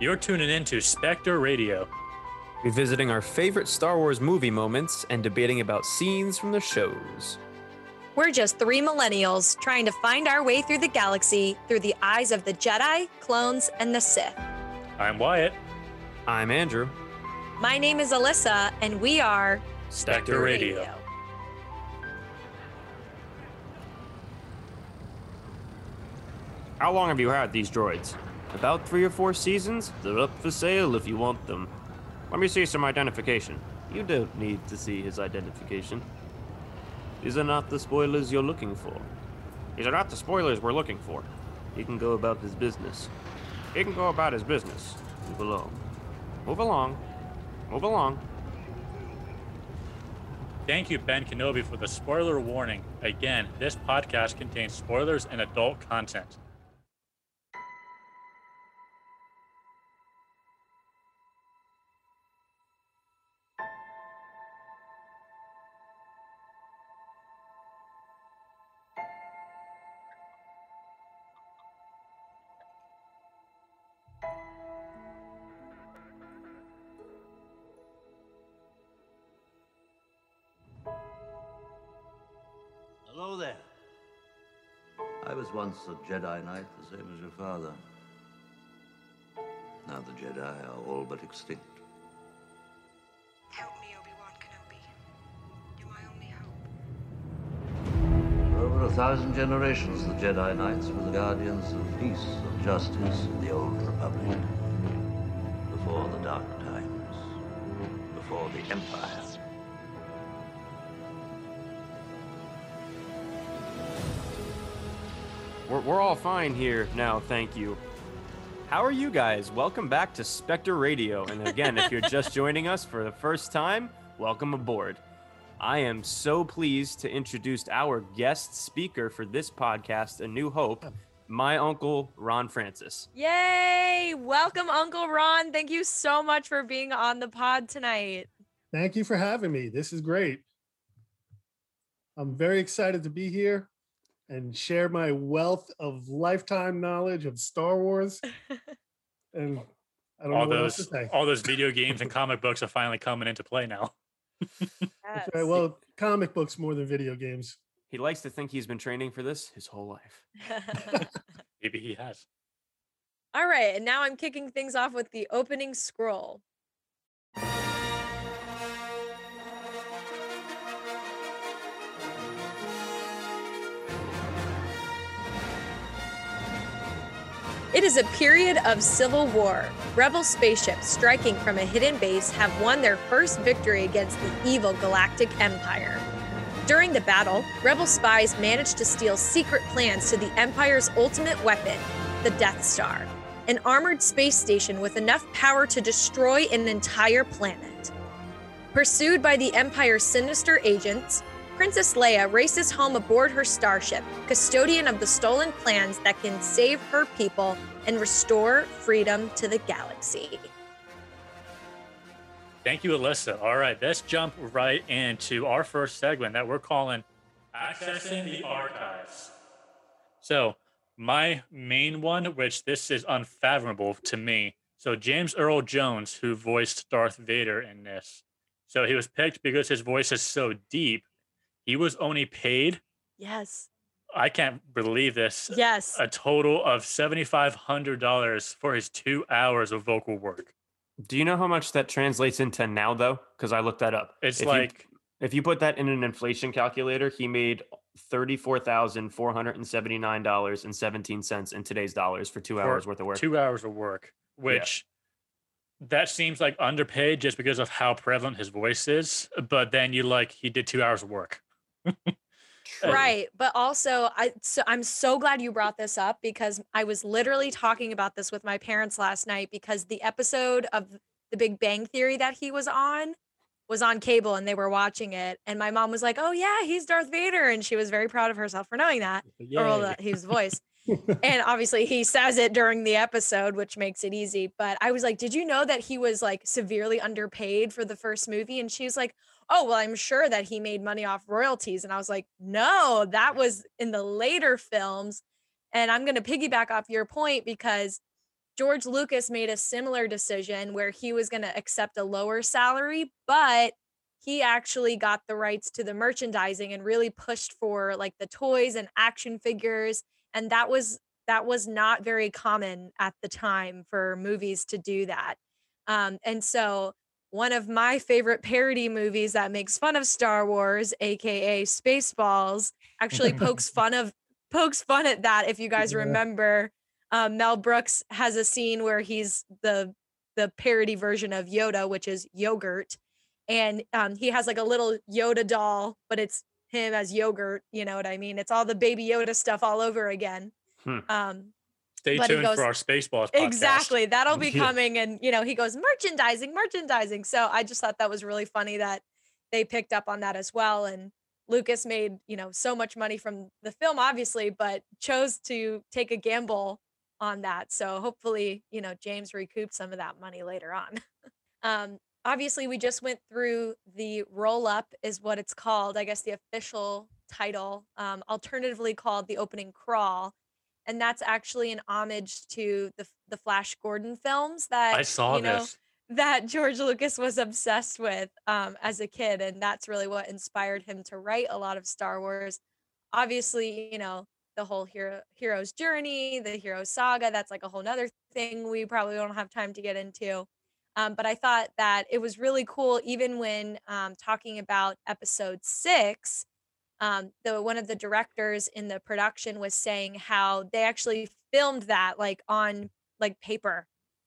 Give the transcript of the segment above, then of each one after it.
You're tuning in to Spectre Radio. Revisiting our favorite Star Wars movie moments and debating about scenes from the shows. We're just three millennials trying to find our way through the galaxy through the eyes of the Jedi, clones, and the Sith. I'm Wyatt. I'm Andrew. My name is Alyssa, and we are Spectre Radio. How long have you had these droids? About three or four seasons? They're up for sale if you want them. Let me see some identification. You don't need to see his identification. These are not the spoilers you're looking for. These are not the spoilers we're looking for. He can go about his business. He can go about his business. Move along. Move along. Move along. Thank you, Ben Kenobi, for the spoiler warning. Again, this podcast contains spoilers and adult content. Once a Jedi Knight, the same as your father. Now the Jedi are all but extinct. Help me, Obi-Wan Kenobi. You're my only hope. For over a thousand generations, the Jedi Knights were the guardians of peace and justice in the Old Republic. Before the Dark Times. Before the Empire. We're, we're all fine here now, thank you. How are you guys? Welcome back to Spectre Radio. And again, if you're just joining us for the first time, welcome aboard. I am so pleased to introduce our guest speaker for this podcast, A New Hope, my uncle, Ron Francis. Yay! Welcome, Uncle Ron. Thank you so much for being on the pod tonight. Thank you for having me. This is great. I'm very excited to be here and share my wealth of lifetime knowledge of Star Wars. and I don't All know what else to those, say. all those video games and comic books are finally coming into play now. That's right. Well, comic books more than video games. He likes to think he's been training for this his whole life. Maybe he has. All right, and now I'm kicking things off with the opening scroll. It is a period of civil war. Rebel spaceships striking from a hidden base have won their first victory against the evil Galactic Empire. During the battle, Rebel spies managed to steal secret plans to the Empire's ultimate weapon, the Death Star, an armored space station with enough power to destroy an entire planet. Pursued by the Empire's sinister agents, Princess Leia races home aboard her starship, custodian of the stolen plans that can save her people and restore freedom to the galaxy. Thank you, Alyssa. All right, let's jump right into our first segment that we're calling Accessing the Archives. So, my main one, which this is unfathomable to me. So, James Earl Jones, who voiced Darth Vader in this, so he was picked because his voice is so deep. He was only paid, Yes. I can't believe this, Yes. a total of $7,500 for his two hours of vocal work. Do you know how much that translates into now, though? Because I looked that up. It's If you- like, If you put that in an inflation calculator, he made thirty-four thousand four hundred and seventy-nine dollars and seventeen cents in today's dollars for two For hours worth of work. two hours of work, which that seems like underpaid just because of how prevalent his voice is. But then you like he did two hours of work. Right, but also I so I'm so glad you brought this up because I was literally talking about this with my parents last night because the episode of The Big Bang Theory that he was on was on cable and they were watching it and my mom was like, "Oh yeah, he's Darth Vader." And she was very proud of herself for knowing that or well, Yay. that he was voice. and obviously he says it during the episode which makes it easy but i was like did you know that he was like severely underpaid for the first movie and she was like oh well i'm sure that he made money off royalties and i was like no that was in the later films and i'm going to piggyback off your point because George Lucas made a similar decision where he was going to accept a lower salary, but he actually got the rights to the merchandising and really pushed for like the toys and action figures and that was that was not very common at the time for movies to do that. Um, and so one of my favorite parody movies that makes fun of star wars aka spaceballs actually pokes fun of pokes fun at that if you guys Yeah. remember um, mel brooks has a scene where he's the the parody version of yoda which is yogurt and um, he has like a little Yoda doll, but it's him as yogurt. You know what I mean? It's all the baby Yoda stuff all over again. Hmm. Um, Stay But tuned goes- for our Spaceballs podcast. exactly. That'll be coming, and you know, he goes merchandising, merchandising. So I just thought that was really funny that they picked up on that as well. And Lucas made you know so much money from the film, obviously, but chose to take a gamble on that. So hopefully, you know, James recouped some of that money later on. um, obviously, we just went through the roll up, is what it's called. I guess the official title, um, alternatively called the opening crawl. And that's actually an homage to the the Flash Gordon films that I saw you know, this. that George Lucas was obsessed with um, as a kid, and that's really what inspired him to write a lot of Star Wars. Obviously, you know the whole hero hero's journey, the hero saga. That's like a whole nother thing we probably don't have time to get into. Um, but I thought that it was really cool, even when um, talking about Episode Six. Um, the one of the directors in the production was saying how they actually filmed that like on like paper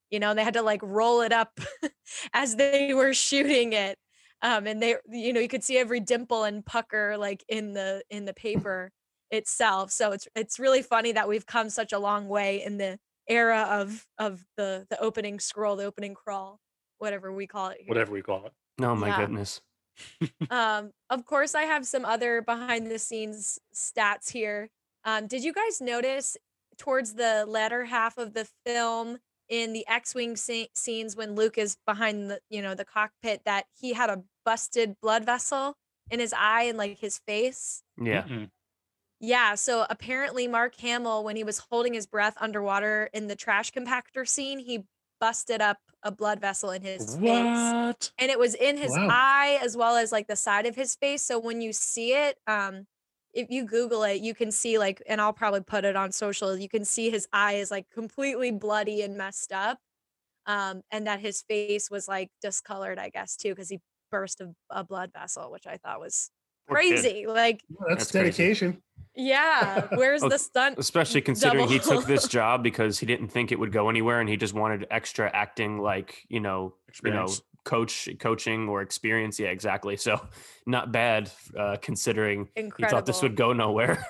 you know they had to like roll it up as they were shooting it um and they you know you could see every dimple and pucker like in the in the paper itself so it's it's really funny that we've come such a long way in the era of of the the opening scroll the opening crawl whatever we call it here. Whatever we call it. Oh my Yeah. goodness. um of course i have some other behind the scenes stats here um did you guys notice towards the latter half of the film in the x-wing sce- scenes when luke is behind the you know the cockpit that he had a busted blood vessel in his eye and like his face Yeah. Mm-mm. yeah so apparently mark hamill when he was holding his breath underwater in the trash compactor scene he busted up a blood vessel in his face and it was in his Wow. eye as well as like the side of his face so when you see it um if you google it you can see like and i'll probably put it on social you can see his eye is like completely bloody and messed up um and that his face was like discolored i guess too because he burst a, a blood vessel which i thought was Poor kid. crazy like Well, that's, That's crazy. Dedication. yeah where's Oh, the stunt Especially considering he took this job because he didn't think it would go anywhere and he just wanted extra acting like, you know, you know, coach coaching or experience. Yeah, exactly. So not bad uh considering he thought this would go nowhere.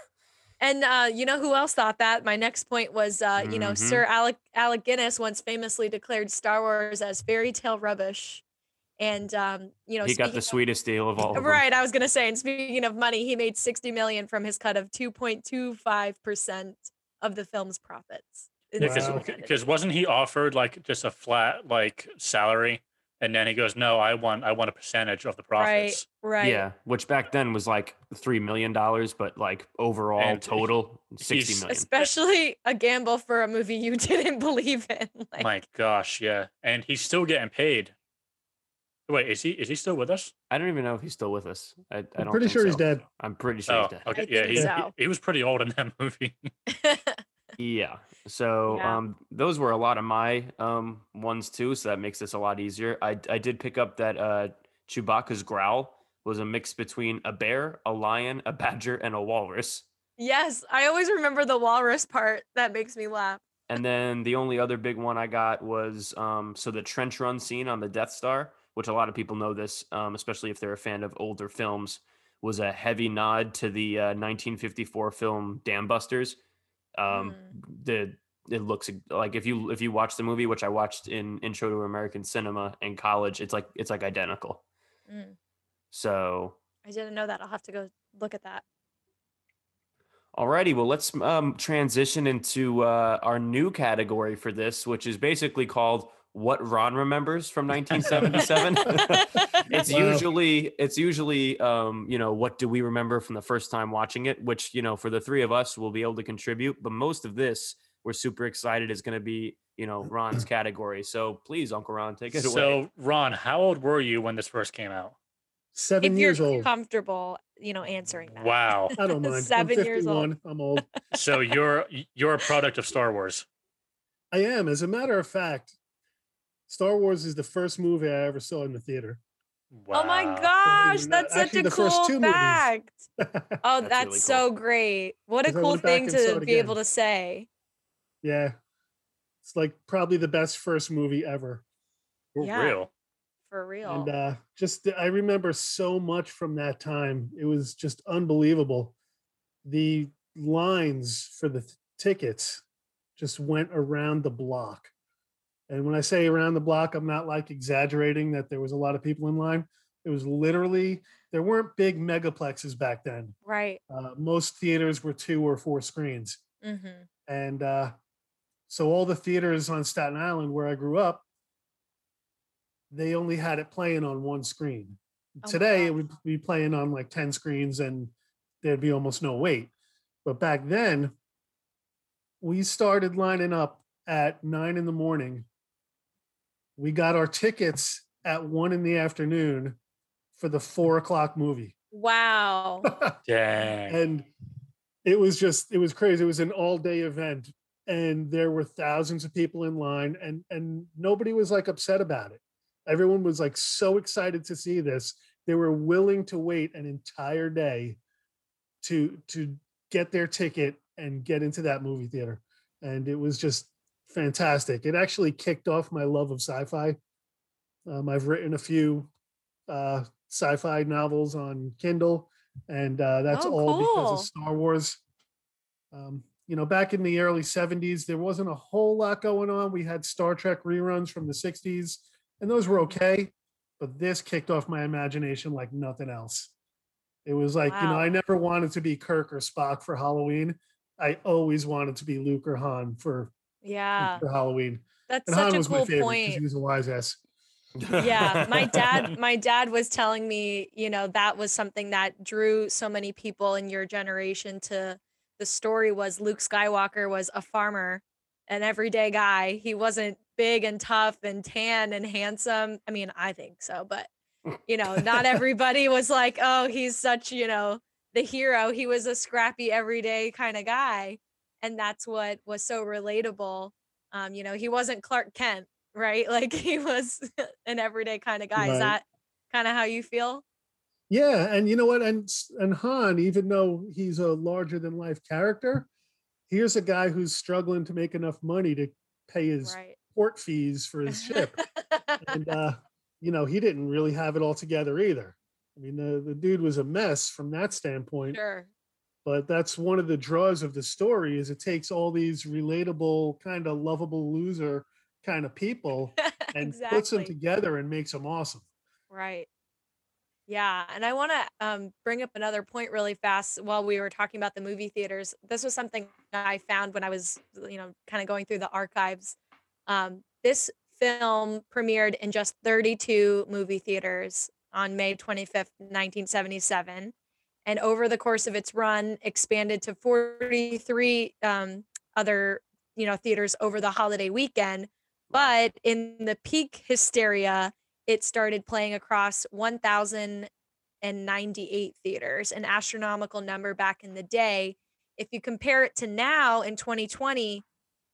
And uh, you know who else thought that? My next point was, uh, you know, Mhm. Sir Alec Alec Guinness once famously declared Star Wars as fairy tale rubbish, and um, you know, he got the of- sweetest deal of all of. Right, I was gonna say, and speaking of money, he made sixty million from his cut of two point two five percent of the film's profits. Because Wow. Insane. wasn't he offered like just a flat like salary, and then he goes, "No, I want I want a percentage of the profits." right, right. Yeah, which back then was like three million dollars, but like overall And total sixty million. especially a gamble for a movie you didn't believe in. Like, My gosh, yeah, and he's still getting paid. Wait, is he is he still with us? I don't even know if he's still with us. I, I I'm don't pretty think sure he's dead. I'm pretty sure Oh, he's dead. okay, yeah, think he, he he was pretty old in that movie. Yeah. So Yeah. um those were a lot of my um ones too, so that makes this a lot easier. I I did pick up that uh Chewbacca's growl was a mix between a bear, a lion, a badger, and a walrus. yes, I always remember the walrus part. That makes me laugh. And then the only other big one I got was um so the trench run scene on the Death Star, which a lot of people know this, um, especially if they're a fan of older films, was a heavy nod to the uh, 1954 film Dam Busters. Um, the it looks like if you if you watch the movie, which I watched in Intro to American Cinema in college, it's like it's like identical. Mm, So I didn't know that. I'll have to go look at that. Alrighty, well, let's um, transition into uh, our new category for this, which is basically called "What Ron Remembers from 1977." it's Wow. usually it's usually um, you know what do we remember from the first time watching it, which you know for the three of us we'll be able to contribute, but most of this we're super excited is going to be, you know, Ron's category. So please, Uncle Ron, take it away. So, Ron, how old were you when this first came out? Seven if years you're old. comfortable, you know, answering that. Wow. I don't mind. Seven I'm years old. I'm old. so you're you're a product of Star Wars. I am. As a matter of fact, Star Wars is the first movie I ever saw in the theater. Wow. Oh my gosh, that's such actually a the first cool two fact. Oh, That's that's, really so great. What a cool thing to it be able to say. yeah. It's like probably the best first movie ever. For Yeah. real. For real. And uh just I remember so much from that time. It was just unbelievable. The lines for the th- tickets just went around the block. And when I say around the block, I'm not like exaggerating that there was a lot of people in line. It was literally there weren't big megaplexes back then. right. Uh, most theaters were two or four screens. hmm And uh, so all the theaters on Staten Island where I grew up, they only had it playing on one screen. Oh Today it would be playing on like 10 screens and there'd be almost no wait. But back then, we started lining up at nine in the morning. We got our tickets at one in the afternoon for the four o'clock movie. Wow. Dang. and it was just it was crazy it was an all day event and there were thousands of people in line and and nobody was like upset about it everyone was like so excited to see this they were willing to wait an entire day to to get their ticket and get into that movie theater and it was just fantastic. It actually kicked off my love of sci-fi. Um, i've written a few uh, sci-fi novels on kindle and uh, that's Oh, all because of star wars. Um, you know back in the early 70s there wasn't a whole lot going on. We had star trek reruns from the 60s and those were okay but this kicked off my imagination like nothing else. It was like you know i never wanted to be kirk or spock for halloween. I always wanted to be luke or han for, Yeah. for halloween. That's and such han a cool point. he was a wise ass. Yeah my dad my dad was telling me you know that was something that drew so many people in your generation to the story was luke skywalker was a farmer an everyday guy. He wasn't big and tough and tan and handsome. I mean i think so but you know not everybody was like oh he's such you know the hero. He was a scrappy everyday kind of guy and that's what was so relatable um you know he wasn't clark kent right? Like he was an everyday kind of guy. Is that kind of how you feel? Yeah, and you know what? And and Han, even though he's a larger than life character, here's a guy who's struggling to make enough money to pay his right. port fees for his ship, and uh, you know he didn't really have it all together either. I mean, the the dude was a mess from that standpoint. sure But that's one of the draws of the story is it takes all these relatable, kind of lovable loser kind of people and puts them together and makes them awesome. Right. Yeah, and I want to um, bring up another point really fast while we were talking about the movie theaters. This was something I found when I was, you know, kind of going through the archives. Um, this film premiered in just 32 movie theaters on May 25th, 1977, and over the course of its run, expanded to 43 um, other, you know, theaters over the holiday weekend. But in the peak hysteria, it started playing across 1,098 theaters, an astronomical number back in the day. If you compare it to now in 2020,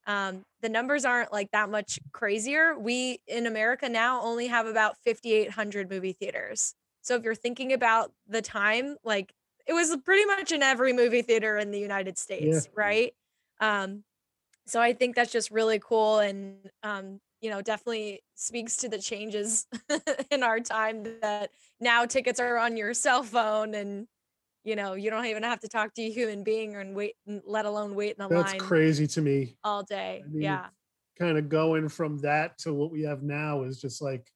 um, the numbers aren't like that much crazier. We in America now only have about 5,800 movie theaters. So if you're thinking about the time, like it was pretty much in every movie theater in the United States, right? Um, so I think that's just really cool and um, you know, definitely speaks to the changes in our time that now tickets are on your cell phone and you know, you don't even have to talk to a human being and wait let alone wait in a That's line crazy to me. all day. I mean, yeah. kind of going from that to what we have now is just like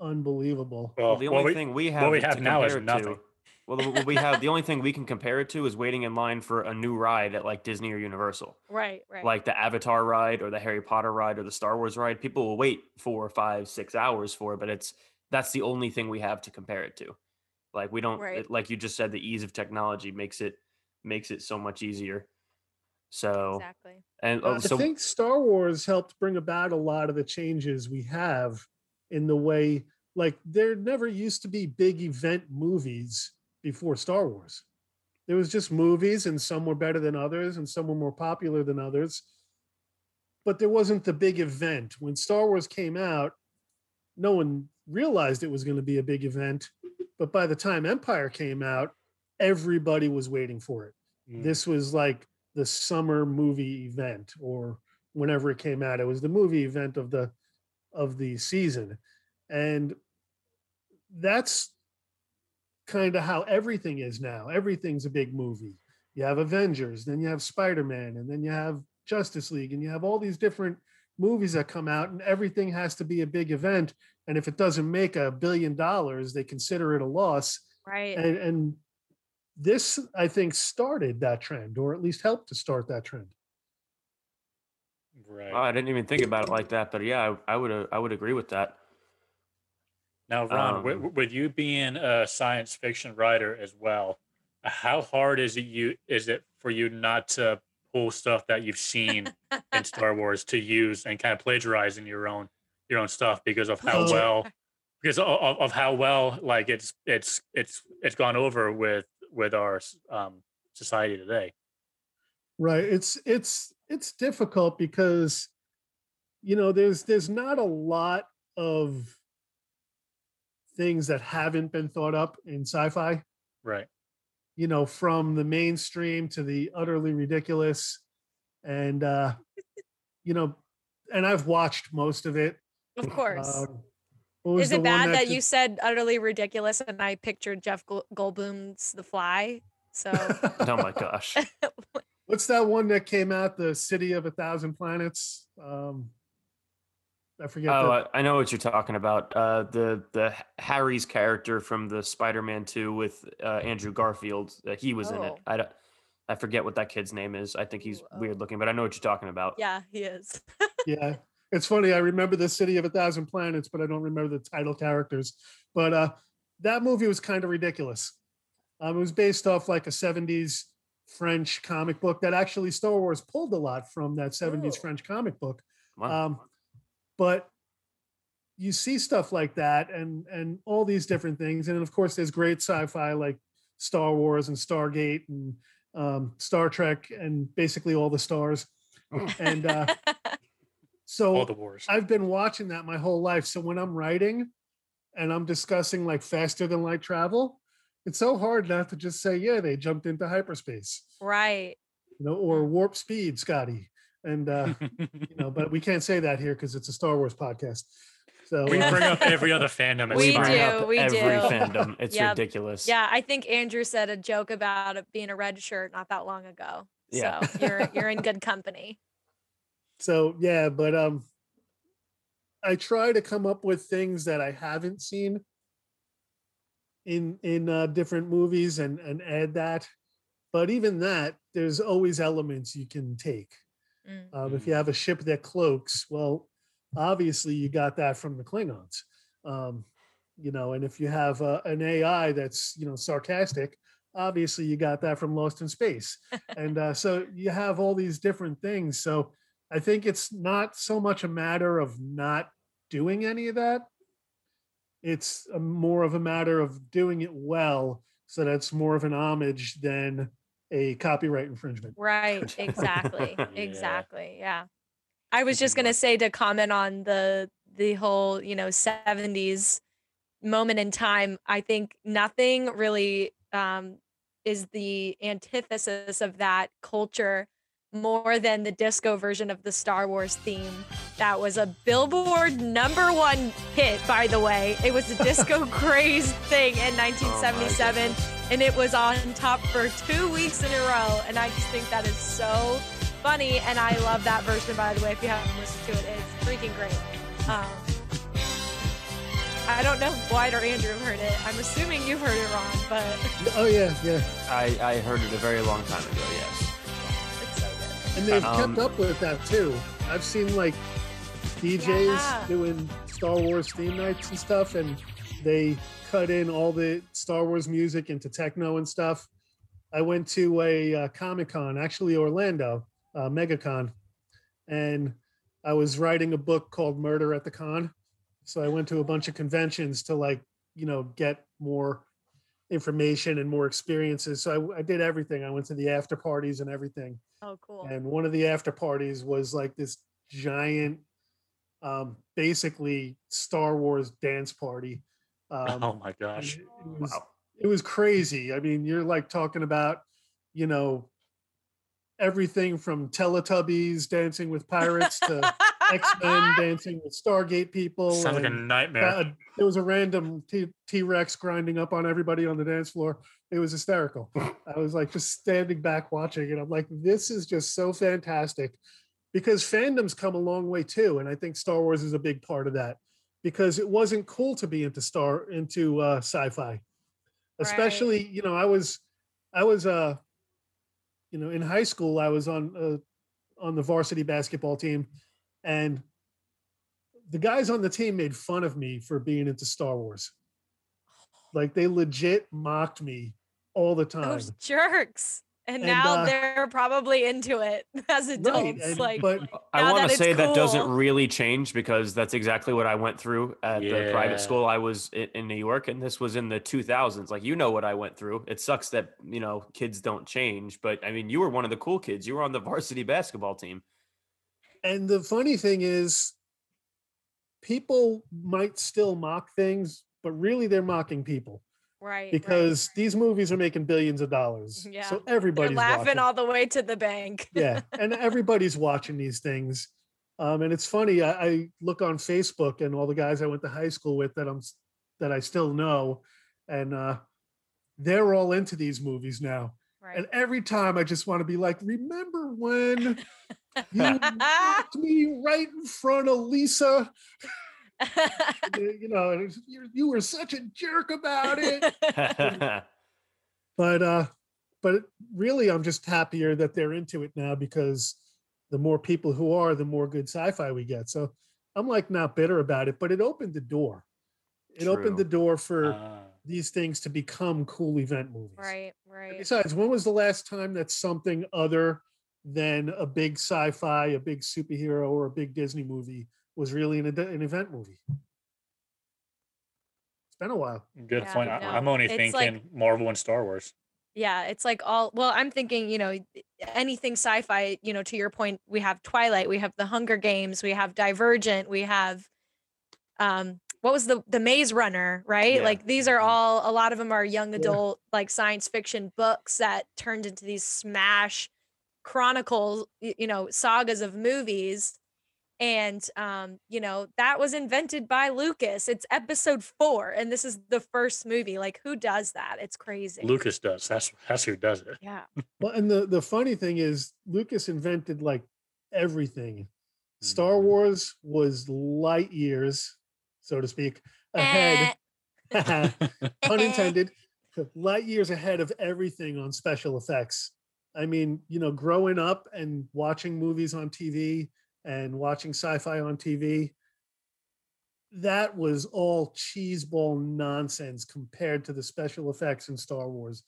unbelievable. Well, the only we- thing we have we have now is nothing. To, well, the- what we have the only thing we can compare it to is waiting in line for a new ride at like Disney or Universal, Right, right. like the Avatar ride or the Harry Potter ride or the Star Wars ride. People will wait four, five, six hours for, it, but it's that's the only thing we have to compare it to. Like we don't, Right. it- like you just said, the ease of technology makes it makes it so much easier. So Exactly. and Uh, so I think Star Wars helped bring about a lot of the changes we have in the way, like, there never used to be big event movies before Star Wars. There was just movies, and some were better than others, and some were more popular than others. But there wasn't the big event. When Star Wars came out, no one realized it was going to be a big event. But by the time Empire came out, everybody was waiting for it Mm. this was like the summer movie event or whenever it came out it was the movie event of the of the season and that's kind of how everything is now everything's a big movie you have avengers then you have spider-man and then you have justice league and you have all these different movies that come out and everything has to be a big event and if it doesn't make a billion dollars they consider it a loss Right. and and this i think started that trend or at least helped to start that trend Right. oh, I didn't even think about it like that, but yeah, I, I would uh, I would agree with that. Now, Ron, Um, wi- with you being a science fiction writer as well, how hard is it you is it for you not to pull stuff that you've seen in Star Wars to use and kind of plagiarize in your own your own stuff because of how Oh. well because of, of of how well like it's it's it's it's gone over with with our um society today. right it's it's it's difficult because you know there's there's not a lot of things that haven't been thought up in sci-fi Right. you know from the mainstream to the utterly ridiculous and uh you know and i've watched most of it Of course. Um, Is it bad that, did- you said utterly ridiculous and I pictured Jeff Goldblum's The Fly? So Oh my gosh. What's that one that came out? The City of a Thousand Planets. Um, I forget. Oh, the, I, I know what you're talking about. Uh, the the Harry's character from the Spider-Man 2 with uh, Andrew Garfield. Uh, he was in it. Oh. I don't, I forget what that kid's name is. I think he's Ooh, oh. weird looking, but I know what you're talking about. yeah, he is. yeah, it's funny. I remember the City of a Thousand Planets, but I don't remember the title characters. But uh, that movie was kind of ridiculous. Um, it was based off like a '70s French comic book that actually Star Wars pulled a lot from that '70s Ooh. French comic book. Wow. um, but you see stuff like that and and all these different things. And of course there's great sci-fi like star wars and stargate and um, star trek and basically all the stars. And uh, so All the wars. i've been watching that my whole life. So when i'm writing and i'm discussing like faster than light travel it's so hard not to just say yeah they jumped into hyperspace. Right. you know or warp speed scotty and uh you know, but we can't say that here because it's a Star Wars podcast. So we uh, bring up every other fandom. We Star bring do, up we every do. fandom. It's Yep. ridiculous. Yeah, I think Andrew said a joke about it being a red shirt not that long ago. Yeah. So you're you're in good company. so yeah, but um, I try to come up with things that I haven't seen in in uh, different movies and and add that. But even that, there's always elements you can take. Mm. Um, if you have a ship that cloaks, well, obviously you got that from the Klingons. Um, you know, and if you have uh, an AI that's you know sarcastic, obviously you got that from Lost in Space. and uh, so you have all these different things. So I think it's not so much a matter of not doing any of that. It's a more of a matter of doing it well, so that's more of an homage than a copyright infringement. Right, exactly. Yeah. Exactly. Yeah. I was just going to say to comment on the the whole, you know, 70s moment in time, I think nothing really um is the antithesis of that culture more than the disco version of the Star Wars theme. That was a Billboard number 1 hit by the way. It was a disco craze thing in 1977 goodness. and it was on top for 2 weeks in a row and I just think that is so funny and I love that version by the way if you haven't listened to it it's freaking great. Um, I don't know if Wyatt or Andrew have heard it. I'm assuming you've heard it, Ron, but Oh yeah, yeah. I, I heard it a very long time ago, yes. it's so good. And they've Um, kept up with that too. I've seen like DJs Yeah. doing Star Wars theme nights and stuff, and they cut in all the Star Wars music into techno and stuff. I went to a uh, Comic Con, actually Orlando, uh, MegaCon, and I was writing a book called Murder at the Con. So I went to a bunch of conventions to like, you know, get more information and more experiences. So I, I did everything. I went to the after parties and everything. Oh, cool. And one of the after parties was like this giant, um, basically Star Wars dance party. Um, oh my gosh. It was, it was crazy. I mean, you're like talking about, you know, everything from Teletubbies dancing with pirates to X Men dancing with Stargate people. Sounds like a nightmare. uh, there was a random T Rex grinding up on everybody on the dance floor. It was hysterical. I was like just standing back watching and I'm like, this is just so fantastic because fandoms come a long way too. And I think Star Wars is a big part of that because it wasn't cool to be into star into uh, sci-fi, especially you know I was I was uh you know in high school I was on uh, on the varsity basketball team and the guys on the team made fun of me for being into Star Wars. Like they legit mocked me all the time. Those jerks. And, And, now uh, they're probably into it as adults. and- like, but I want to it's say that doesn't really change because that's exactly what I went through at the private school I was in, in New York, and this was in the 2000s. Like you know what I went through. It sucks that you know kids don't change, but I mean you were one of the cool kids. You were on the varsity basketball team. and the funny thing is people might still mock things, but really they're mocking people right. right. because these movies are making billions of dollars. Yeah, So they're everybody's laughing watching. all the way to the bank. yeah, and everybody's watching these things. Um, and it's funny. I, I look on Facebook and all the guys I went to high school with that I'm that I still know, and uh, they're all into these movies now. Right. And every time I just want to be like, remember when you knocked me right in front of Lisa? You you know, and it's- you you were such a jerk about it. but uh but really i'm just happier that they're into it now because the more people who are the more good sci-fi we get so i'm like not bitter about it but it opened the door it opened the door for Ah. these things to become cool event movies right. And Right. besides when was the last time that something other than a big sci-fi a big superhero or a big disney movie was really an, an event movie it's been a while Good Yeah, point. I, no, I'm only it's thinking like- Marvel and Star Wars. Yeah, it's like all well, I'm thinking, you know, anything sci-fi, you know, to your point, we have Twilight, we have The Hunger Games, we have Divergent, we have um what was the the Maze Runner, right? Yeah. Like these are Mhm. all a lot of them are young Yeah. adult like science fiction books that turned into these smash chronicles, you know, sagas of movies. And um, you know, that was invented by Lucas. It's episode 4 and this is the first movie. Like who does that? It's crazy. Lucas does. That's that's who does it. Yeah. Well, and the the funny thing is, Lucas invented like everything. Star Mhm. Wars was light years, so to speak, ahead. Eh. pun intended. Light years ahead of everything on special effects. I mean, you know, growing up and watching movies on TV and watching sci-fi on TV, that was all cheeseball nonsense compared to the special effects in Star Wars.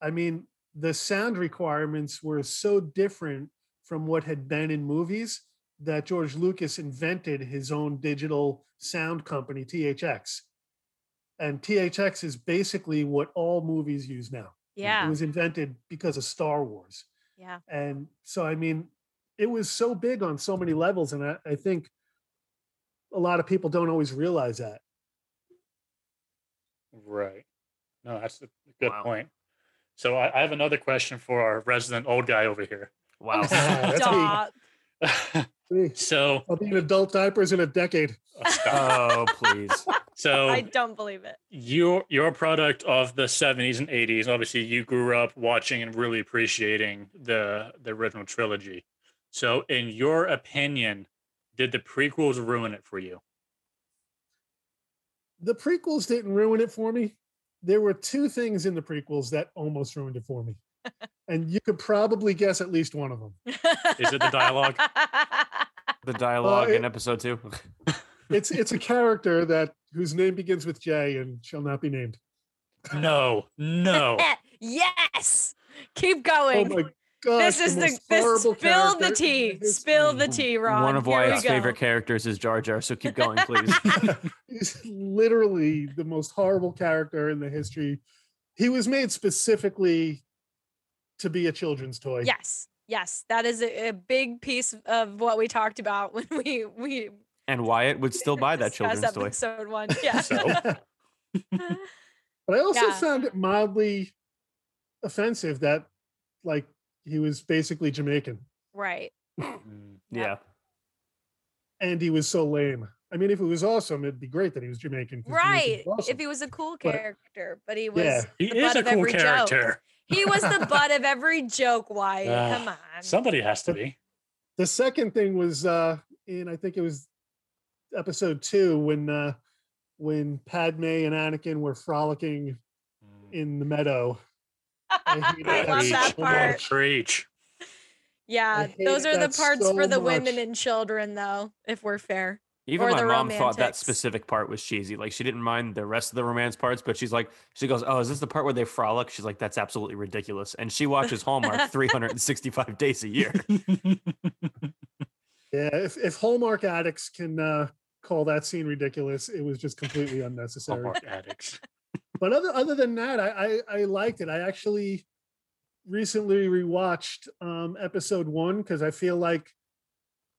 I mean, the sound requirements were so different from what had been in movies that George Lucas invented his own digital sound company, THX. And THX is basically what all movies use now. Yeah. It was invented because of Star Wars. Yeah. And so, I mean, it was so big on so many levels. And I, I think a lot of people don't always realize that. Right. No, that's a good Wow. point. So I, I have another question for our resident old guy over here. Wow. That's me. Stop. So I'll be in adult diapers in a decade. uh, oh please. so I don't believe it. you're you're a product of the 70s and 80s. Obviously, you grew up watching and really appreciating the the original trilogy. So, in your opinion, did the prequels ruin it for you? The prequels didn't ruin it for me. There were two things in the prequels that almost ruined it for me. and you could probably guess at least one of them. Is it the dialogue? The dialogue uh, it- in episode two. It's it's a character that whose name begins with J and shall not be named. No, no. yes. Keep Oh going. my gosh, this is the, most this horrible spill the tea. Spill the tea, Ron. One of Here Wyatt's favorite characters is Jar Jar, so keep going, please. He's literally the most horrible character in the history. He was made specifically to be a children's toy. Yes, yes, that is a, a big piece of what we talked about when we we and Wyatt would still buy that discussed children's toy. episode one. Yeah. So? But I also Yeah. found it mildly offensive that like he was basically Jamaican right. Mm, Yeah. and he was so lame. I mean, if it was awesome, it'd be great that he was Jamaican. 'cause Jamaican's Right. awesome. If he was a cool character, but he was Yeah. He the is butt a of cool every joke. character. He was the butt of every joke, Why? Ah, Come on. Somebody has to be. the second thing was uh in I think it was episode two when uh when Padme and Anakin were frolicking Mm. in the meadow. I I love so that much. part. Preach. Yeah, those are the that parts for so the women and children, though, if we're fair. Even Or my the mom thought that specific part was cheesy. Like she didn't mind the rest of the romance parts, but she's like, she goes, "Oh, is this the part where they frolic?" She's like, "That's absolutely ridiculous." And she watches Hallmark 365 days a year. Yeah, if, if Hallmark addicts can uh call that scene ridiculous, it was just completely unnecessary. Hallmark addicts. But other other than that, I, I I liked it. I actually recently rewatched um episode one because I feel like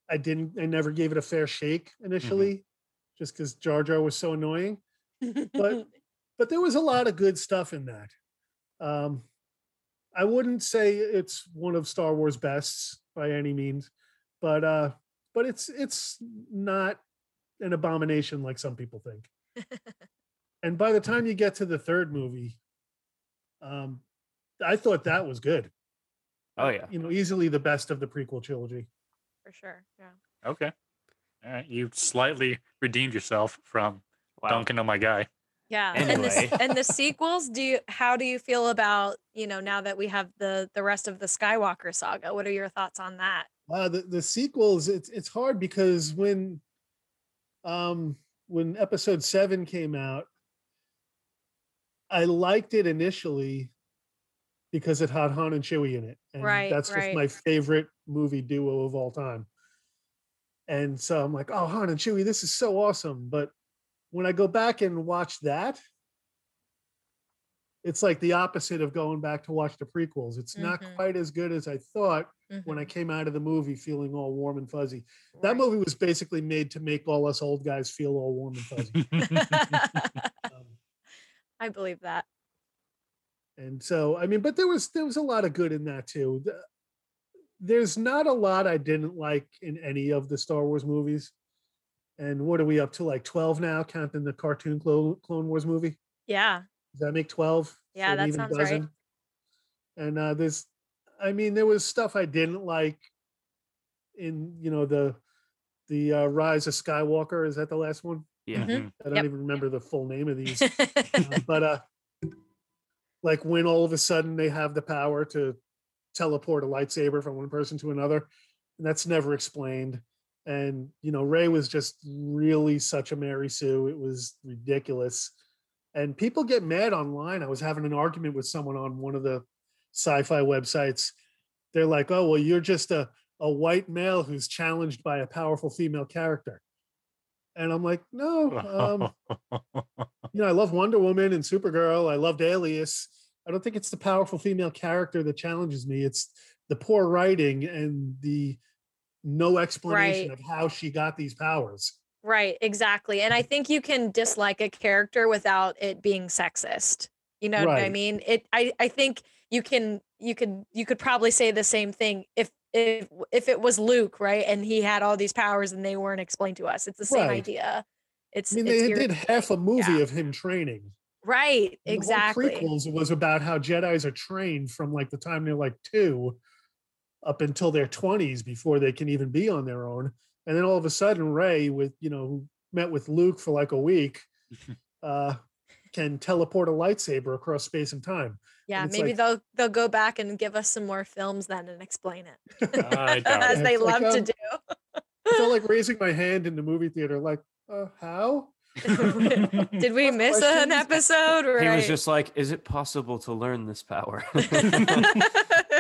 I didn't I never gave it a fair shake initially, just because Jar Jar was so annoying. But but there was a lot of good stuff in that. Um I wouldn't say it's one of Star Wars bests by any means, but uh but it's it's not an abomination like some people think and by the time you get to the third movie um i thought that was good Oh yeah. you know easily the best of the prequel trilogy for sure. Yeah. Okay. All right. You slightly redeemed yourself from Wow. dunking on my guy. Yeah. And the, and the sequels, do you how do you feel about, you know, now that we have the the rest of the Skywalker saga? What are your thoughts on that? uh the, the sequels it's it's hard because when um when episode 7 came out i liked it initially because it had Han and Chewie in it and Right, that's just my favorite movie duo of all time and so i'm like oh Han and Chewie this is so awesome but when i go back and watch that it's like the opposite of going back to watch the prequels it's not Mhm. quite as good as i thought when I came out of the movie feeling all warm and fuzzy. That Right. movie was basically made to make all us old guys feel all warm and fuzzy. I believe that. and so, I mean, but there was there was a lot of good in that too. The- There's not a lot I didn't like in any of the Star Wars movies. And what are we up to? Like twelve now, counting the cartoon Clone, Clone Wars movie. Yeah. Does that make twelve? Yeah, that sounds right. And uh, there's, I mean, there was stuff I didn't like in you know the the uh, Rise of Skywalker. Is that the last one? Yeah. Mhm. I don't Yep. even remember the full name of these. uh, but uh, like when all of a sudden they have the power to teleport a lightsaber from one person to another, and that's never explained. And you know, Rey was just really such a Mary Sue. It was ridiculous. And people get mad online. I was having an argument with someone on one of the sci-fi websites. They're like, "Oh, well, you're just a a white male who's challenged by a powerful female character." And I'm like, "No, um, you know, I love Wonder Woman and Supergirl. I loved Alias. I don't think it's the powerful female character that challenges me. It's the poor writing and the no explanation Right. of how she got these powers. Right, exactly. And I think you can dislike a character without it being sexist. You know what I mean? It I I think you can you could you could probably say the same thing if if if it was Luke, right? And he had all these powers and they weren't explained to us. It's the same Right. idea. It's, I mean, it's they your- did half a movie yeah. of him training. right, The whole exactly. prequels was about how Jedi's are trained from like the time they're like two up until their 20s before they can even be on their own. And then all of a sudden, Rey, with you know, who met with Luke for like a week, uh, can teleport a lightsaber across space and time. Yeah, it's maybe like- they'll they'll go back and give us some more films then and explain it. I doubt As they It's like, love to um, do. I felt like raising my hand in the movie theater, like, uh, how? Did we miss an episode? Right. He was just like, "Is it possible to learn this power?"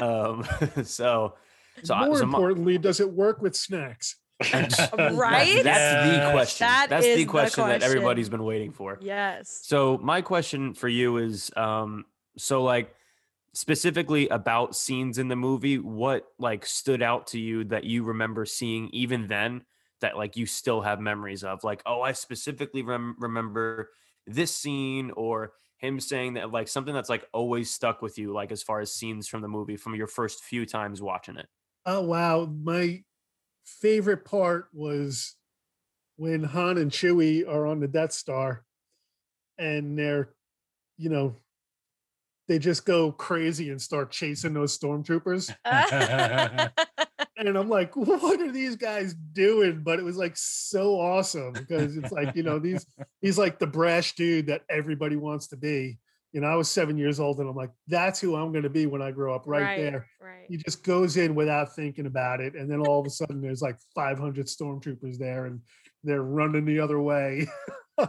um, so, so, I- More so my- importantly, does it work with snacks? Right? That's the question. That That's is the the question that everybody's been waiting for. yes. So my question for you is, um, so like specifically about scenes in the movie, what like stood out to you that you remember seeing even then that like you still have memories of? Like, oh, I specifically rem- remember this scene or him saying that like something that's like always stuck with you, like as far as scenes from the movie from your first few times watching it. Oh wow, my favorite part was when Han and Chewie are on the Death Star, and they're, you know, they just go crazy and start chasing those stormtroopers, and I'm like, what are these guys doing? But it was like so awesome because it's like you know these he's like the brash dude that everybody wants to be. You know, I was seven years old, and I'm like, that's who I'm going to be when I grow up, right there. Right. he just goes in without thinking about it and then all of a sudden there's like 500 stormtroopers there and they're running the other way. I,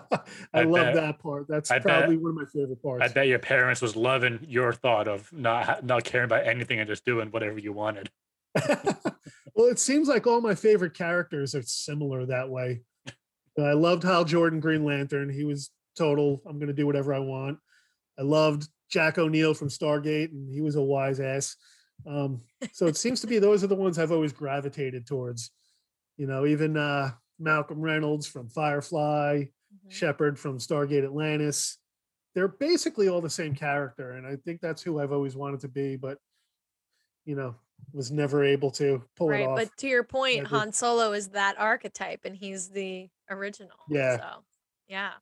I love bet- that part. That's I bet- probably one of my favorite parts. I bet your parents was loving your thought of not not caring about anything and just doing whatever you wanted. well it seems like all my favorite characters are similar that way. I loved hal jordan green lantern. He was total i'm going to do whatever i want i loved jack o'neill from stargate and he was a wise ass um, so it seems to be those are the ones i've always gravitated towards you know even uh, malcolm reynolds from firefly Mhm. shepard from stargate atlantis they're basically all the same character and i think that's who i've always wanted to be but you know was never able to pull Right. it off But to your point, Han Solo is that archetype and he's the original. Yeah. So, yeah.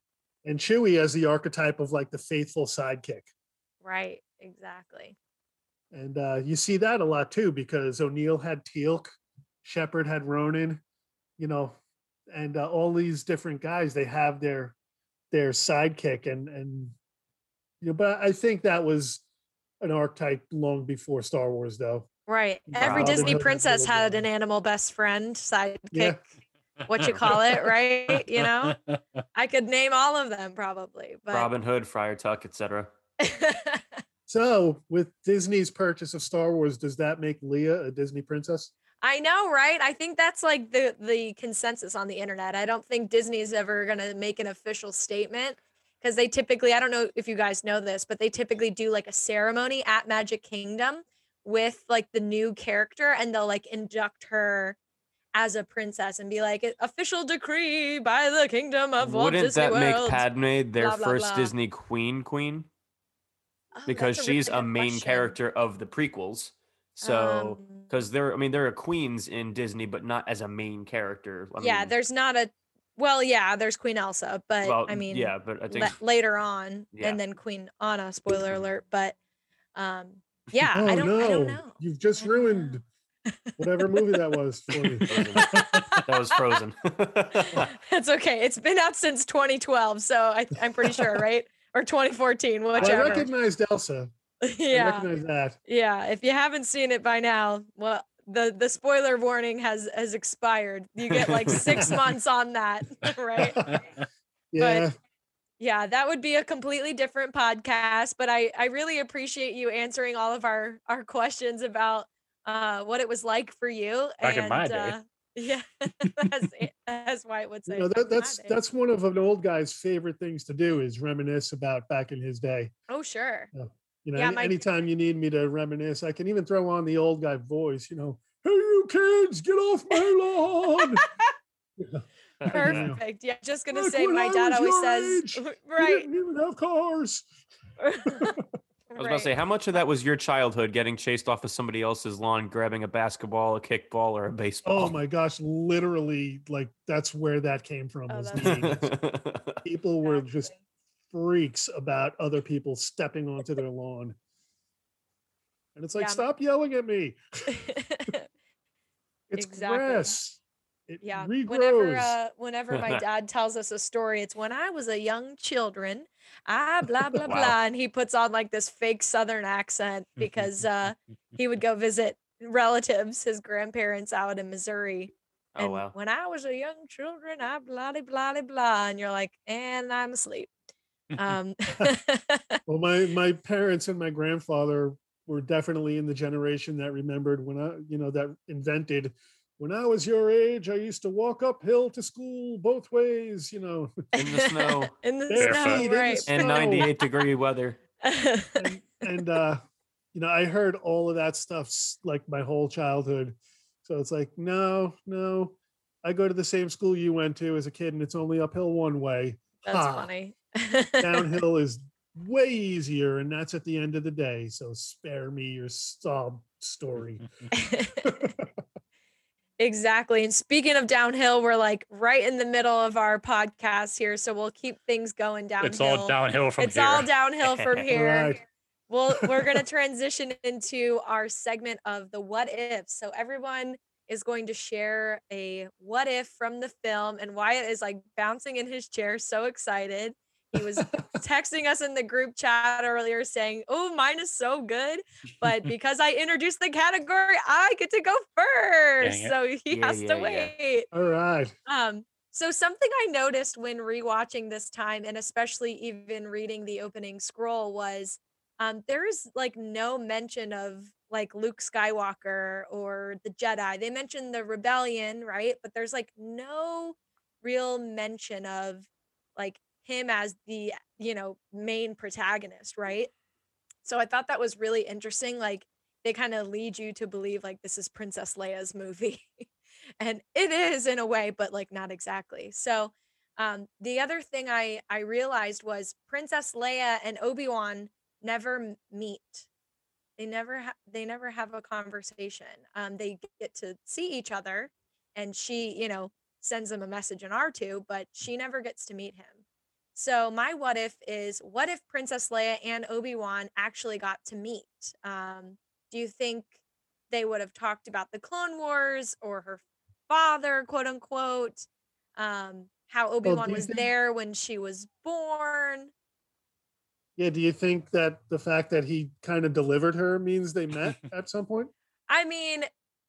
And chewie as the archetype of like the faithful sidekick Right. Exactly. And uh, you see that a lot too, because O'Neill had Teal'c, Shepard had Ronan, you know, and uh, all these different guys, they have their their sidekick, and and you know, but I think that was an archetype long before Star Wars, though. Right. Every Disney princess had an animal best friend, sidekick, Yeah. What you call it, right? You know, I could name all of them probably, but Robin Hood, Friar Tuck, etc. So, with Disney's purchase of Star Wars, does that make Leia a Disney princess? I know, right? I think that's like the the consensus on the internet. I don't think Disney is ever going to make an official statement because they typically, I don't know if you guys know this, but they typically do like a ceremony at Magic Kingdom with like the new character and they'll like induct her as a princess and be like official decree by the kingdom of Walt Wouldn't Disney that World. make Padme their blah, blah, first blah. Disney queen queen? Oh, Because a she's really a main question. character of the prequels. So, Um, because there, I mean, there are queens in Disney, but not as a main character. I yeah, mean, there's not a well, yeah, there's Queen Elsa, but well, I mean, yeah, but I think le- later on, Yeah. and then Queen Anna. Spoiler alert, but um, yeah, oh I don't, no, I don't know. you've just ruined. know. Ruined whatever movie that was for me. that was Frozen. That's okay. It's been out since 2012, so I, I'm pretty sure, right? Or 2014, I whichever. recognized Elsa. I yeah, recognize that. yeah. If you haven't seen it by now, well, the the spoiler warning has has expired. You get like six months on that, right? Yeah. yeah that would be a completely different podcast but i i really appreciate you answering all of our our questions about uh what it was like for you Back in and my day. uh, yeah as, as Wyatt would say you know, that, that's that's one of an old guy's favorite things to do is reminisce about back in his day. oh sure You know, Yeah, any- my- anytime you need me to reminisce, I can even throw on the old guy voice. You know, hey, you kids, get off my lawn. perfect yeah just gonna Back say my dad always says age, We right didn't even have cars. I was about to say, how much of that was your childhood getting chased off of somebody else's lawn, grabbing a basketball, a kickball, or a baseball? Oh my gosh, literally, like that's where that came from. Oh, was that's the 80s. people were just freaks about other people stepping onto their lawn. And it's like, Yeah. stop yelling at me. It's Exactly. grass. It yeah regrows. whenever uh whenever my dad tells us a story it's when i was a young children ah blah blah Wow. blah and he puts on like this fake southern accent because uh he would go visit relatives his grandparents out in missouri Oh and wow. when I was a young children, I blah blah blah blah, and you're like, and I'm asleep. Um, Well, my my parents and my grandfather were definitely in the generation that remembered when I, you know, that invented. When I was your age, I used to walk uphill to school both ways. You know, In the snow in the Barefoot snow, in the right? snow. and 98 degree weather. and, and uh, you know, I heard all of that stuff like my whole childhood. So it's like, no, no, I go to the same school you went to as a kid, and it's only uphill one way. That's Ha. funny. Downhill is way easier, and that's at the end of the day. So spare me your sob story. Exactly. And speaking of downhill, we're like right in the middle of our podcast here, so we'll keep things going downhill. It's all downhill from It's here. It's all downhill from here. right. well, we're going to transition into our segment of the what if. So everyone is going to share a what if from the film, and Wyatt is like bouncing in his chair, so excited. He was texting us in the group chat earlier saying, "Oh, mine is so good," but because I introduced the category, I get to go first. So he Yeah, has yeah, to yeah. wait. All right. Um, so something I noticed when rewatching this time, and especially even reading the opening scroll, was um, there is like no mention of like Luke Skywalker or the Jedi. They mention the rebellion, right? But there's like no real mention of like him as the you know main protagonist, right? So I thought that was really interesting. Like they kind of lead you to believe like this is Princess Leia's movie. and it is in a way but like not exactly so um the other thing i i realized was princess leia and obi-wan never meet they never ha- they never have a conversation um they get to see each other and she you know sends him a message in r2 but she never gets to meet him so my what if is what if princess leia and obi-wan actually got to meet um do you think they would have talked about the Clone Wars or her father, quote unquote, um, how Obi Wan do you was think- there when she was born. Yeah. Do you think that the fact that he kind of delivered her means they met at some point? I mean,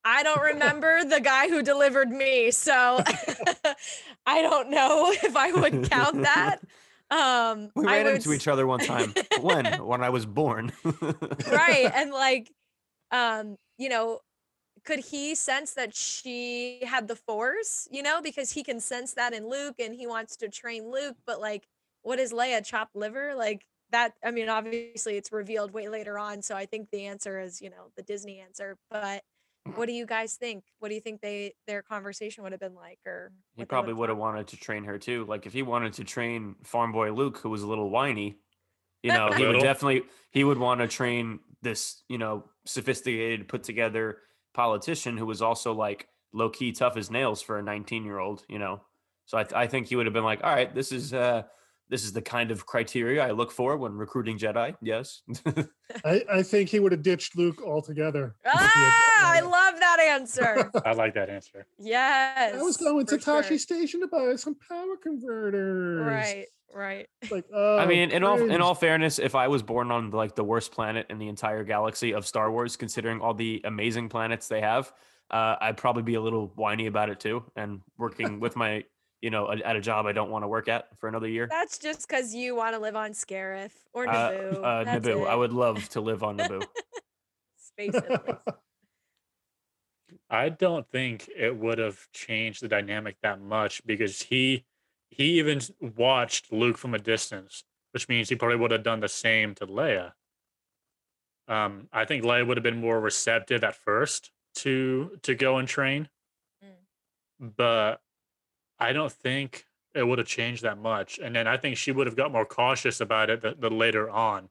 I don't remember the guy who delivered me, so I don't know if I would count that. Um, We I ran would into each other one time. when? When I was born. right and like um you know could he sense that she had the force you know because he can sense that in luke and he wants to train luke but like what is leia chopped liver like that i mean obviously it's revealed way later on so i think the answer is you know the disney answer but what do you guys think what do you think they their conversation would have been like or he probably would have wanted to train her too. Like if he wanted to train farm boy Luke, who was a little whiny, you know, he would definitely he would want to train this, you know, sophisticated, put together politician who was also like low key tough as nails for a 19 year old, you know. So I, th- I think he would have been like, all right, this is uh this is the kind of criteria I look for when recruiting Jedi. Yes. I, I think he would have ditched Luke altogether. if had ah i love that answer I like that answer. yes. I was going to for sure. Tosche Station to buy some power converters. right right Like, oh, I mean, in all in all fairness, if I was born on like the worst planet in the entire galaxy of Star Wars, considering all the amazing planets they have, uh, I'd probably be a little whiny about it too, and working with my, you know, a- at a job I don't want to work at for another year. That's just because you want to live on Scarif or Uh, Naboo. uh, That's Naboo. I would love to live on Naboo. Space I don't think it would have changed the dynamic that much because he he even watched Luke from a distance, which means he probably would have done the same to Leia. Um, I think Leia would have been more receptive at first to to go and train, but I don't think it would have changed that much. And then I think she would have got more cautious about it the, the later on.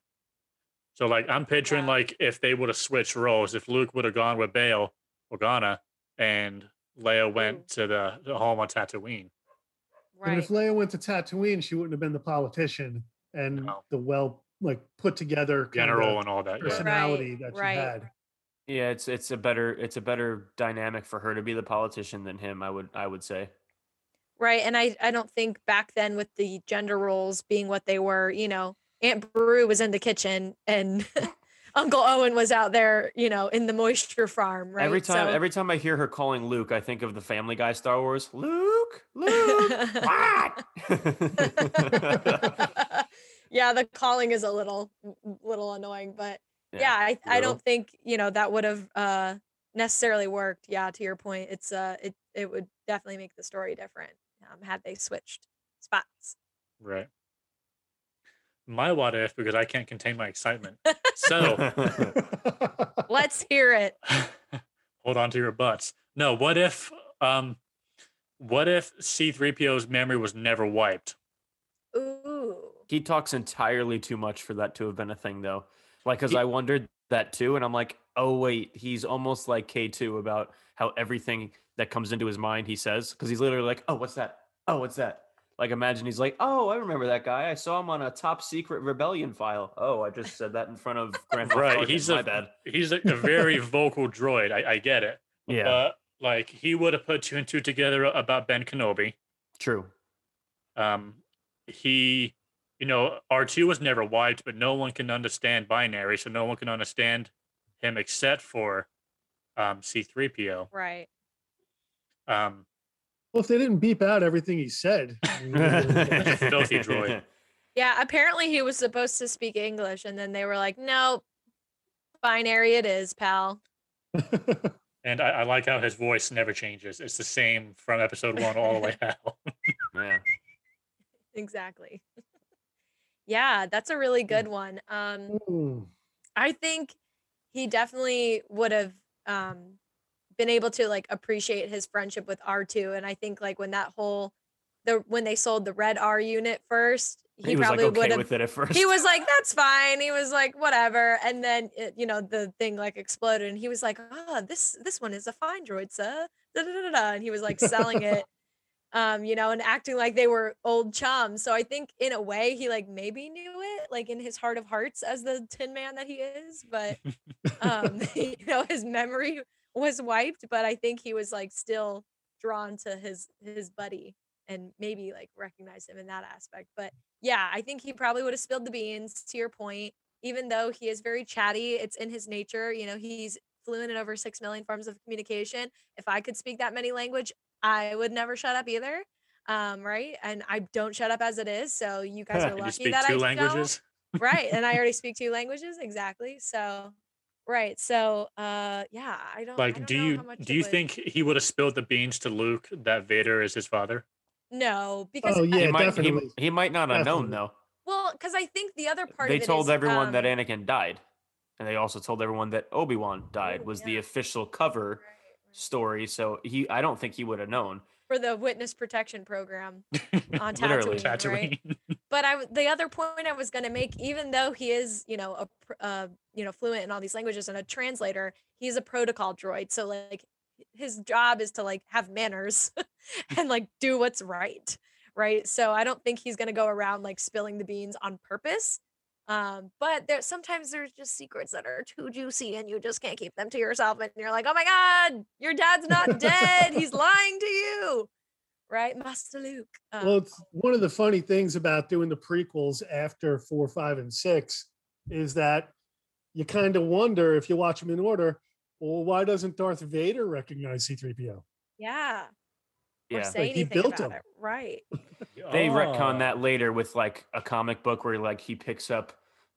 So like I'm picturing Yeah. like if they would have switched roles, if Luke would have gone with Bail or Organa and Leia went to the, the home on Tatooine. But Right. if Leia went to Tatooine, she wouldn't have been the politician and No. the well, like put together General and all that. Yeah. personality Right, that she right. had. Yeah, it's it's a better it's a better dynamic for her to be the politician than him. I would I would say. Right. And I, I don't think back then with the gender roles being what they were, you know, Aunt Beru was in the kitchen and Uncle Owen was out there, you know, in the moisture farm, right? Every time, So- every time I hear her calling Luke, I think of the Family Guy Star Wars. Luke, Luke, what? yeah, the calling is a little little annoying, but yeah, I, I don't think you know that would have uh necessarily worked. Yeah, to your point, it's uh it it would definitely make the story different um, had they switched spots. Right. My what if, because I can't contain my excitement. So Let's hear it. hold on to your butts. No, what if um what if C3PO's memory was never wiped? Ooh. he talks entirely too much for that to have been a thing, though. Like, because I wondered that too, and I'm like, oh wait, he's almost like K2 about how everything that comes into his mind he says, because he's literally like, oh, what's that? Oh, what's that? Like, imagine he's like, oh, I remember that guy. I saw him on a top secret rebellion file. Oh, I just said that in front of Grand Right. Tarkin. He's my a bad. he's a, a very vocal droid. I, I get it. Yeah, But like he would have put two and two together about Ben Kenobi. true. Um he you know, R2 was never wiped, but no one can understand binary, so no one can understand him except for um C3PO. Right. Um well, if they didn't beep out everything he said, filthy droid. Yeah, apparently he was supposed to speak English, and then they were like, "No, binary it is, pal." and I, I like how his voice never changes. It's the same from episode one all the way out. Yeah. Exactly. yeah, that's a really good one. Um, Mm. I think he definitely would have um been able to like appreciate his friendship with R2 and I think like when that whole the when they sold the red R unit first he, He, was like probably okay would have with it at first. he was like that's fine he was like whatever and then it, you know the thing like exploded and he was like oh this this one is a fine droid sir da, da, da," and he was like selling it um you know and acting like they were old chums so i think in a way he like maybe knew it like in his heart of hearts as the tin man that he is but um you know his memory was wiped but i think he was like still drawn to his his buddy and maybe like recognize him in that aspect but yeah i think he probably would have spilled the beans to your point even though he is very chatty it's in his nature you know he's fluent in over 6 million forms of communication if i could speak that many language i would never shut up either um right and i don't shut up as it is so you guys are you lucky speak that two i languages. don't right and i already speak two languages exactly so right so uh yeah i don't I Like, don't do know you how much do you would- think he would have spilled the beans to Luke that Vader is his father? no because Oh, yeah, he might, he, definitely. he might not have known though. well because i think the other part they of it told is, everyone that um, Anakin died, and they also told everyone that Obi Wan died. Oh, was the official cover right, right. story. So he, I don't think he would have known. for the witness protection program on Literally. Tatooine, right? But I the other point I was going to make, even though he is, you know, a uh, you know, fluent in all these languages and a translator, he's a protocol droid. So like his job is to like have manners and like do what's right, right? So I don't think he's going to go around like spilling the beans on purpose. Um, but there sometimes there's just secrets that are too juicy and you just can't keep them to yourself and you're like, "Oh my god, your dad's not dead. He's lying to you." Right? Master Luke. Um, Well, it's one of the funny things about doing the prequels after four, five, and six is that you kind of wonder if you watch them in order. Well, why doesn't Darth Vader recognize C-3PO? yeah. or Yeah, say Like, he anything built about him. it. Right. they Oh. retcon that later with like a comic book where like he picks up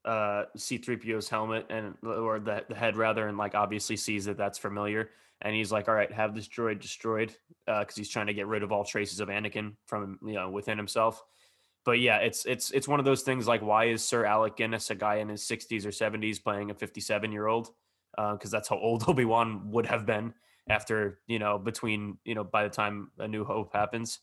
uh C3PO's helmet and or the, the head rather and like obviously sees that that's familiar and he's like all right have this droid destroyed uh cuz he's trying to get rid of all traces of Anakin from you know within himself. But yeah it's it's it's one of those things like why is Sir Alec Guinness a guy in his 60s or 70s playing a 57 year old because that's how old Obi-Wan would have been after you know between you know by the time a new hope happens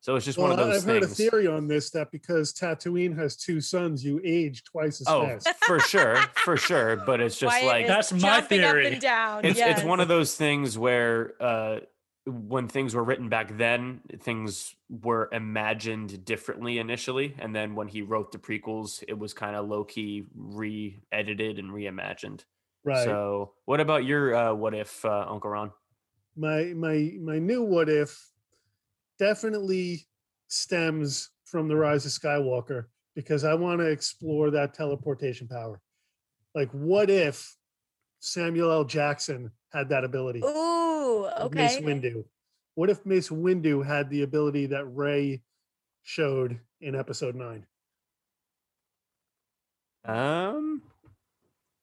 so it's just Well, one of those I've heard a theory on this that because Tatooine has two suns, you age twice as Oh, fast. for sure, for sure. But it's just Wyatt like is That's my jumping up theory. and down. it's it's one of those things where uh, when things were written back then, things were imagined differently initially, and then when he wrote the prequels, it was kind of low key re-edited and reimagined. Right. So, what about your uh, what if, uh, Uncle Ron? my my my new what if definitely stems from the rise of skywalker because i want to explore that teleportation power Like, what if Samuel L. Jackson had that ability? Ooh, of Mace. Windu. What if Mace Windu had the ability that Rey showed in episode nine? Um,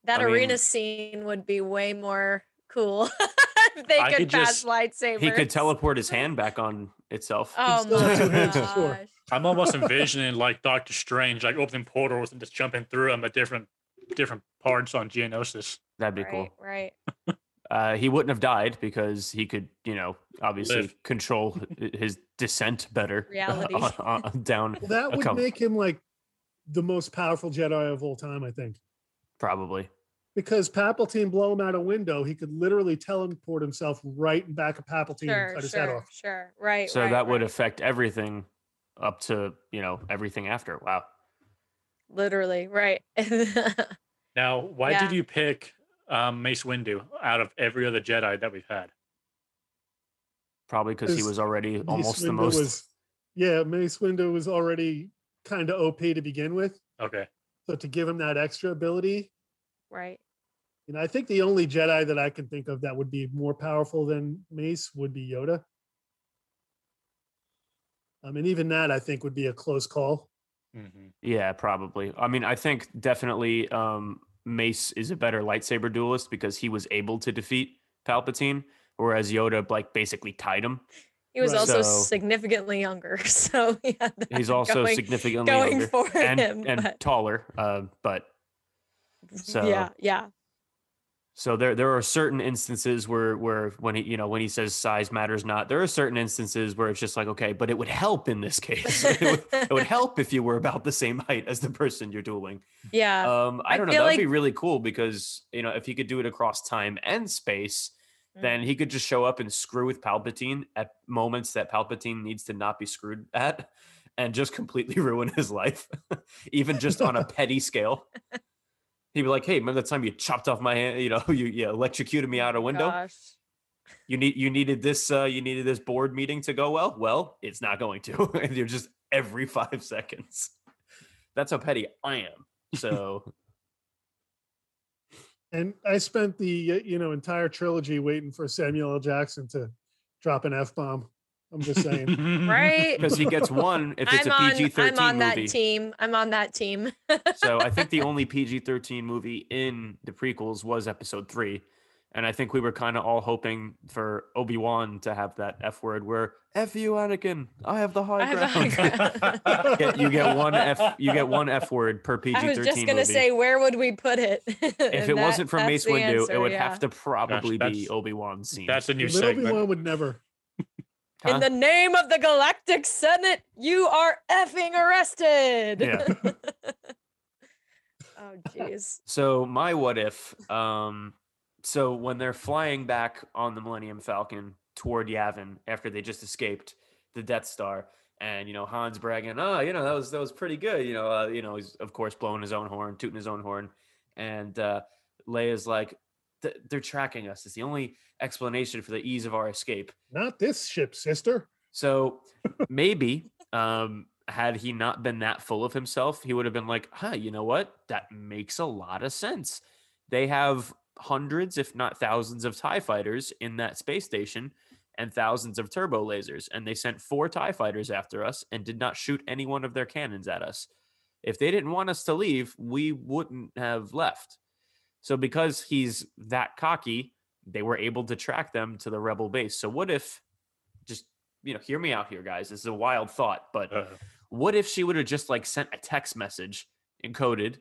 That I arena mean- scene would be way more cool. if they I could, could pass just- lightsabers. he could teleport his hand back on itself. Oh my two hands, for sure. gosh. I'm almost envisioning like Doctor Strange, like opening portals and just jumping through them at different different parts on Geonosis. That'd be Right, cool. right. Uh, he wouldn't have died because he could, you know, obviously Live. control his descent better Reality. on- on- down. Well, that would couple- make him like the most powerful Jedi of all time, I think. Probably. Because Palpatine blow him out a window, he could literally teleport himself right in back of Palpatine and Sure, cut his head off. sure. Right. So right, that would affect everything up to, you know, everything after. Wow. literally right. Now, why Yeah. did you pick um, Mace Windu out of every other Jedi that we've had? Probably because he was already Mace almost the most. Was, yeah, Mace Windu was already kind of OP to begin with. Okay. So to give him that extra ability, right. You know, I think the only Jedi that I can think of that would be more powerful than Mace would be Yoda. I mean, even that I think would be a close call. hmm Yeah, probably. I mean, I think definitely um, Mace is a better lightsaber duelist because he was able to defeat Palpatine, whereas Yoda like basically tied him. He was Right. also So- significantly younger, so he had that He's also going, significantly going younger for and him. and but taller. Uh, but so yeah, yeah, so there there are certain instances where where when he you know when he says size matters not, there are certain instances where it's just like okay, but it would help in this case. it, would, it would help if you were about the same height as the person you're dueling. yeah. Um, I I don't know. That would like- be really cool because you know if he could do it across time and space, then he could just show up and screw with Palpatine at moments that Palpatine needs to not be screwed at, and just completely ruin his life, even just on a petty scale. He'd be like, "Hey, remember that time you chopped off my hand? You know, you, you electrocuted me out a window. Gosh. You need you needed this uh, you needed this board meeting to go well. Well, it's not going to. and you're just every five seconds. That's how petty I am. So." And I spent the uh, you know entire trilogy waiting for Samuel L. Jackson to drop an f bomb. I'm just saying. Right. because he gets one if it's I'm a on. PG I'm thirteen on that movie. team. I'm on that team. so I think the only PG thirteen movie in the prequels was Episode three, and I think we were kind of all hoping for Obi Wan to have that F word where "F you, Anakin, I have the high have ground." high ground. Get- you get one F. You get one F word per PG thirteen. I was just gonna say, where would we put it? if it wasn't for Mace Windu, it would have to probably be Obi Wan's scene. That's a new But Obi Wan would never. Huh? In the name of the Galactic Senate, you are effing arrested. Yeah. oh, jeez. So my what if, um, so when they're flying back on the Millennium Falcon toward Yavin after they just escaped the Death Star, and you know Han's bragging, oh, you know that was that was pretty good, you know, uh, you know he's of course blowing his own horn, tooting his own horn, and uh, Leia's like, "Th- they're tracking us. It's the only explanation for the ease of our escape. Not this ship, sister. So maybe um, had he not been that full of himself, he would have been like, huh, you know what? That makes a lot of sense. They have hundreds, if not thousands, of TIE fighters in that space station and thousands of turbo lasers. And they sent four TIE fighters after us and did not shoot any one of their cannons at us. If they didn't want us to leave, we wouldn't have left. So because he's that cocky, they were able to track them to the rebel base. So what if just you know, hear me out here, guys. This is a wild thought, but Uh, what if she would have just like sent a text message encoded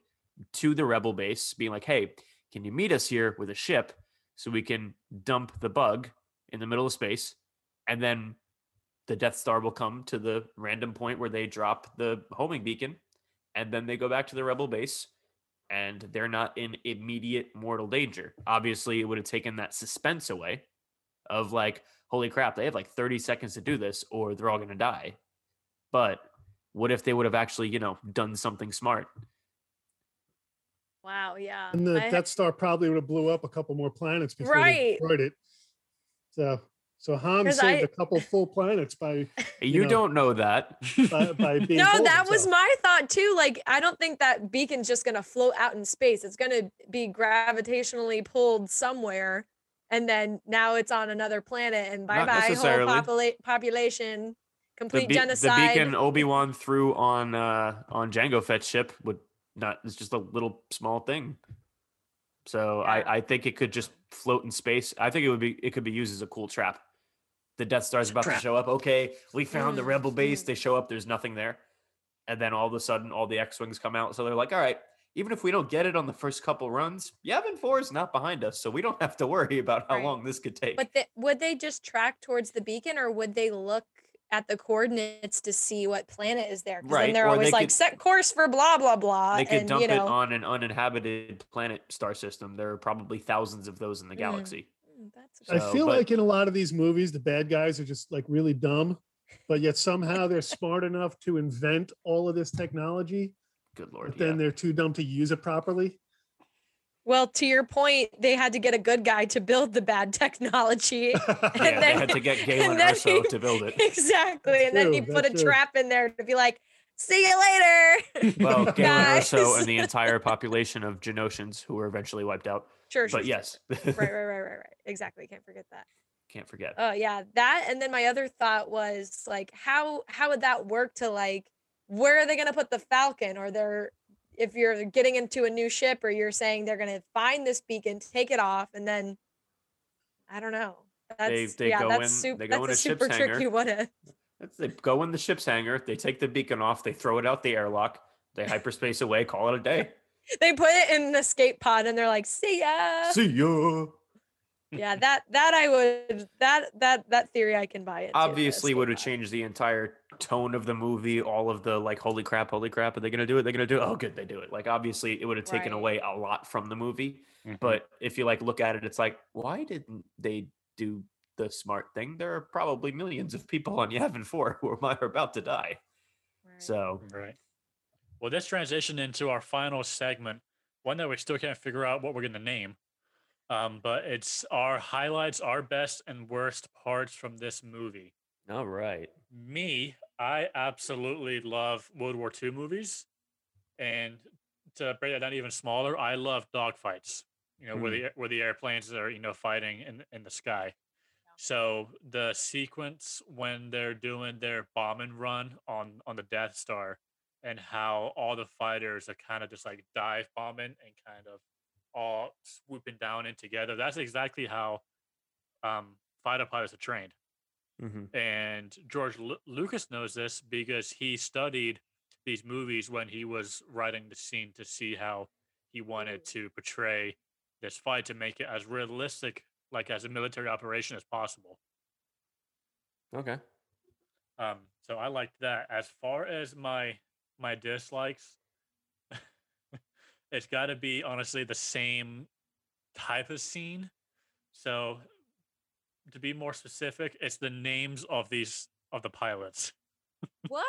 to the rebel base being like, hey, can you meet us here with a ship so we can dump the bug in the middle of space? And then the Death Star will come to the random point where they drop the homing beacon. And then they go back to the rebel base and they're not in immediate mortal danger. Obviously, it would have taken that suspense away of like, holy crap, they have like 30 seconds to do this or they're all going to die. But what if they would have actually, you know, done something smart? Wow. Yeah. And the I- Death Star probably would have blew up a couple more planets before Right. they destroyed it. So So Han 'Cause saved I- a couple full planets by You, know. don't know that. by, by being no, told that was my thought too. Like, I don't think that beacon's just gonna float out in space. It's gonna be gravitationally pulled somewhere, and then now it's on another planet. And bye Not bye whole popula- population, the, complete be- the genocide. beacon Obi Wan threw on uh, on Jango Fett's ship would not. It's just a little small thing. So Yeah. I, I think it could just float in space. I think it would be it could be used as a cool trap. The Death Star's about to show up. Okay, we found the Mm, rebel base. mm. They show up. There's nothing there, and then all of a sudden, all the X wings come out. So they're like, all right. Even if we don't get it on the first couple runs, Yavin 4 is not behind us, so we don't have to worry about how Right. long this could take. But the, would they just track towards the beacon, or would they look at the coordinates to see what planet is there? Right, then they're or always they like could- set course for blah blah blah. they could and dump you know, it on an uninhabited planet star system. There are probably thousands of those in the Mm. galaxy. "Hmm, that's I So, feel but- like in a lot of these movies, the bad guys are just like really dumb, but yet somehow they're smart enough to invent all of this technology, Good lord. but then yeah. they're too dumb to use it properly. Well, to your point, they had to get a good guy to build the bad technology. Yeah, and they then- had to get and Galen then Erso he- to build it. exactly. and then true, he put a true. trap in there to be like, see you later. Well, Galen Guys. Erso and the entire population of Geonosians who were eventually wiped out. sure, sure. But sure. yes, Right, right, right, right, right. Exactly. Can't forget that. can't forget. Oh yeah, that and then my other thought was like how how would that work to like where are they going to put the falcon or they're if you're getting into a new ship or you're saying they're going to find this beacon, take it off and then I don't know. That's they yeah, go that's in- super they go that's in a super tricky what if. They go in the ship's hangar, they take the beacon off, they throw it out the airlock, they hyperspace away, call it a day. They put it in an escape pod and they're like, "See ya." See ya. Yeah, that that I would that that that theory I can buy it. Obviously, would have changed the entire tone of the movie. All of the like, holy crap, holy crap, are they gonna do it? They're gonna do it. Oh, good, they do it. Like, obviously, it would have taken Right. away a lot from the movie. Mhm. But if you like look at it, it's like, why didn't they do the smart thing? There are probably millions of people on Yavin 4 who are are about to die. So Right. Well, this transition into our final segment, one that we still can't figure out what we're going to name. Um, but it's our highlights, our best and worst parts from this movie. all right. Me, I absolutely love World War II movies. And to break that down even smaller, I love dogfights. You know, where the where the airplanes are, you know, fighting in in the sky. So the sequence when they're doing their bombing run on on the Death Star, and how all the fighters are kind of just like dive bombing and kind of all swooping down in together. That's exactly how um, fighter pilots are trained. hmm And George Lu- Lucas knows this because he studied these movies when he was writing the scene to see how he wanted to portray this fight to make it as realistic, like as a military operation as possible. Okay. Um, so I liked that. As far as my my dislikes, it's got to be honestly the same type of scene. So to be more specific, it's the names of these of the pilots. What?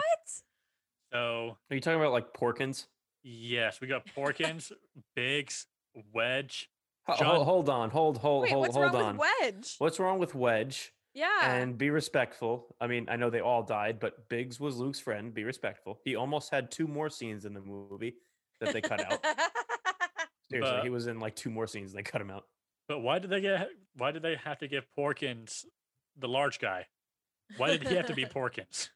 So Are you talking about like Porkins? yes, we got Porkins, Biggs, Wedge. John- Hold, hold on. Hold hold Wait, hold hold on. Wedge? What's wrong with Wedge? Yeah. And be respectful. I mean, I know they all died, but Biggs was Luke's friend. Be respectful. He almost had two more scenes in the movie that they cut out. Seriously, But- he was in like two more scenes. And They cut him out. But why did they get? Why did they have to give Porkins the large guy? Why did he have to be Porkins?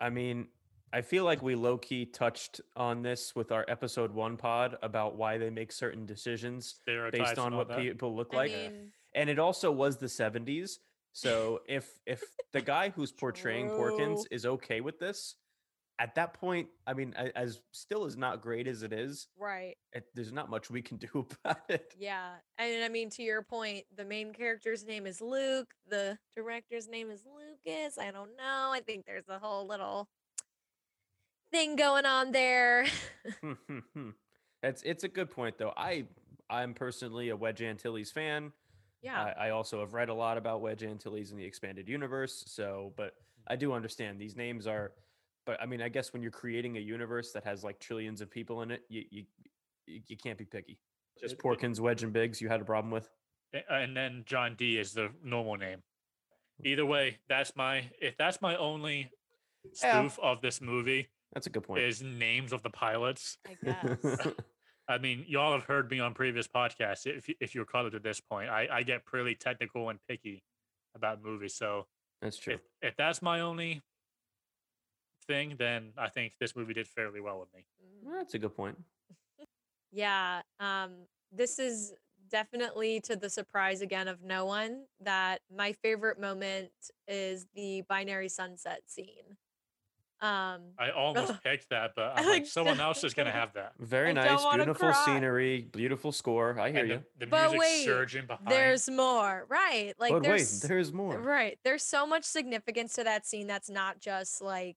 I mean, I feel like we low key touched on this with our episode one pod about why they make certain decisions Stereotypes based on what that. people look I like. mean, and it also was the 70s. So if if the guy who's portraying Porkins is okay with this, at that point, I mean, as still as not great as it is, right. it, there's not much we can do about it. Yeah. And I mean, to your point, the main character's name is Luke. The director's name is Lucas. I don't know. I think there's a whole little thing going on there. it's it's a good point though. I I'm personally a Wedge Antilles fan. yeah. I, I also have read a lot about Wedge Antilles in the expanded universe. So, but mm. I do understand these names are. But I mean, I guess when you're creating a universe that has like trillions of people in it, you you you, you can't be picky. Just It- it- Porkins, Wedge, and Biggs. You had a problem with. Uh, and then John D is the normal name. Hmm. either way, that's my if that's my only Yeah. spoof of this movie That's a good point. is names of the pilots. I guess. I mean, y'all have heard me on previous podcasts. If you- if you're caught up to this point, I, I get pretty technical and picky about movies. So That's true. if if that's my only thing, then I think this movie did fairly well with me. Mm. That's a good point. Yeah, um, this is definitely to the surprise again of no one that my favorite moment is the binary sunset scene. Um, I almost picked that, but I'm like, someone else is gonna have that. Very I nice, beautiful cry. scenery, beautiful score. I hear And you. the, the But music wait, surging behind. there's more, right? Like but wait, there's there's more. right. There's so much significance to that scene that's not just like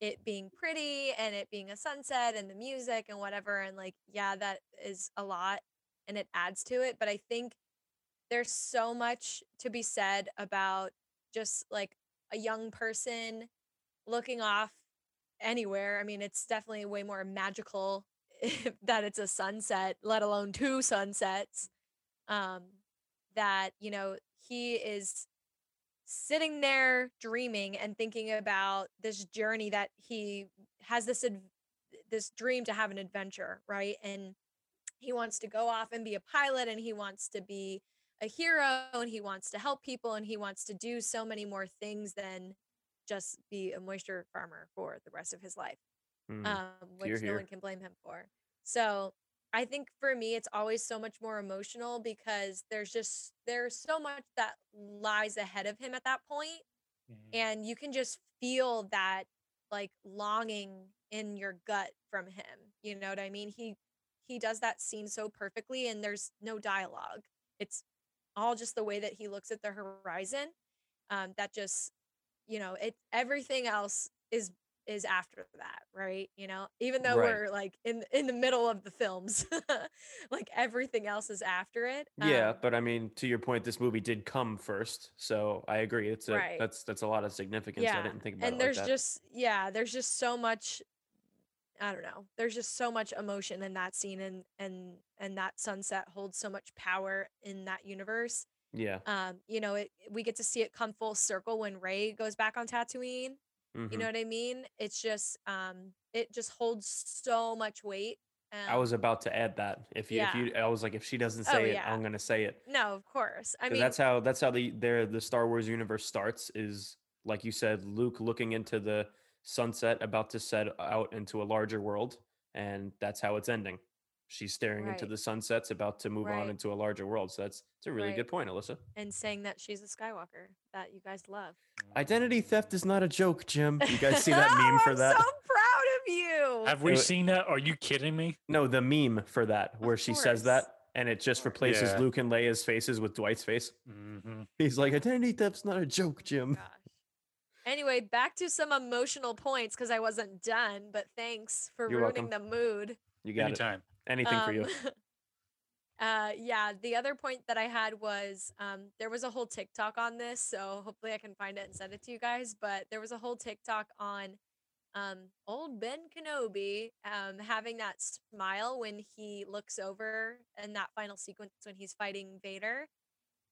it being pretty and it being a sunset and the music and whatever and like yeah, that is a lot and it adds to it, but I think there's so much to be said about just like a young person looking off anywhere. I mean, it's definitely way more magical that it's a sunset, let alone two sunsets. Um, that, you know, he is sitting there dreaming and thinking about this journey that he has this this dream to have an adventure, right? And he wants to go off and be a pilot and he wants to be a hero and he wants to help people and he wants to do so many more things than just be a moisture farmer for the rest of his life Mm. um, which Hear, no one can blame him for. So I think for me, it's always so much more emotional because there's just there's so much that lies ahead of him at that point, Mhm. and you can just feel that like longing in your gut from him. You know what I mean? He he does that scene so perfectly, and there's no dialogue. It's all just the way that he looks at the horizon. Um, that just you know it everything else is is after that right you know even though Right. we're like in in the middle of the films like everything else is after it Yeah, um, but I mean, to your point, this movie did come first, so I agree. It's a Right. that's that's a lot of significance. Yeah. I didn't think about that. and there's like just yeah there's just so much i don't know there's just so much emotion in that scene and and and that sunset holds so much power in that universe yeah. um you know it we get to see it come full circle when rey goes back on tatooine you mhm. know what i mean it's just um it just holds so much weight um, I was about to add that. If you, yeah. if you, I was like, if she doesn't Oh, say it, yeah. I'm gonna say it. no of course i mean that's how that's how the their the Star Wars universe starts. Is like you said, Luke looking into the sunset, about to set out into a larger world, and that's how it's ending. She's staring into the sunsets, about to move on into a larger world. So that's it's a really Right. good point, Alyssa. and saying that she's a skywalker that you guys love Identity theft is not a joke, Jim. You guys see that meme for that? I'm so proud of you Have we seen that? Are you kidding me? No, the meme for that, where she says that, and it just replaces Yeah. Luke and Leia's faces with Dwight's face. hmm He's like, identity theft's not a joke, Jim. gosh. Anyway, back to some emotional points because I wasn't done, but thanks for You're ruining welcome. the mood. You got it. Anything for you. Um, uh, yeah, the other point that I had was um, there was a whole TikTok on this, so hopefully I can find it and send it to you guys. But there was a whole TikTok on um, old Ben Kenobi um, having that smile when he looks over in that final sequence when he's fighting Vader.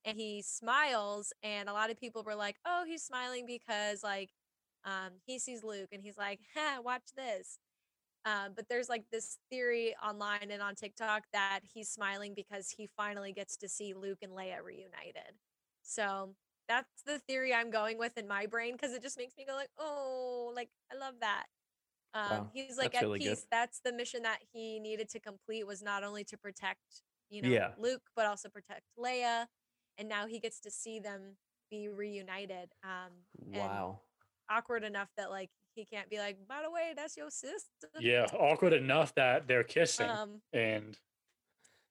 And he smiles, and a lot of people were like, "Oh, he's smiling because like um, he sees Luke, and he's like, ha, watch this." Um, but there's like this theory online and on TikTok that he's smiling because he finally gets to see Luke and Leia reunited. So that's the theory I'm going with in my brain because it just makes me go like, oh, like I love that. Um, Wow, he's like at really good. peace. That's the mission that he needed to complete was not only to protect, you know, Yeah. Luke, but also protect Leia. And now he gets to see them be reunited. Um, and Wow. awkward enough that like he can't be like, by the way, that's your sister. Yeah, awkward enough that they're kissing, Um, and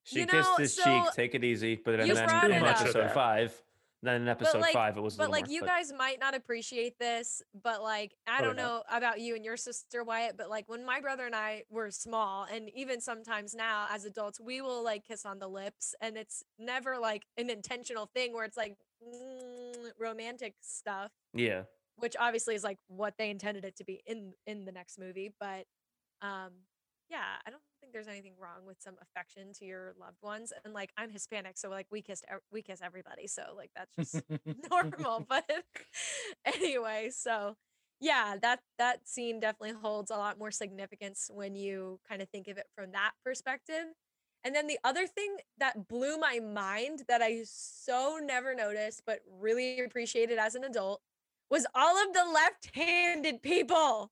She You kissed his so cheek. Take it easy. But then, then in it up. episode five, then in episode like- five, it was a but like more. you but- guys might not appreciate this, but like I Probably don't not. know about you and your sister Wyatt, but like when my brother and I were small, and even sometimes now as adults, we will like kiss on the lips, and it's never like an intentional thing where it's like mm, romantic stuff. yeah. Which obviously is like what they intended it to be in in the next movie but um yeah i don't think there's anything wrong with some affection to your loved ones. And like I'm Hispanic, so like we kissed we kiss everybody, so like that's just normal. But anyway, so yeah, that that scene definitely holds a lot more significance when you kind of think of it from that perspective. And then the other thing that blew my mind that I so never noticed but really appreciated as an adult was all of the left-handed people.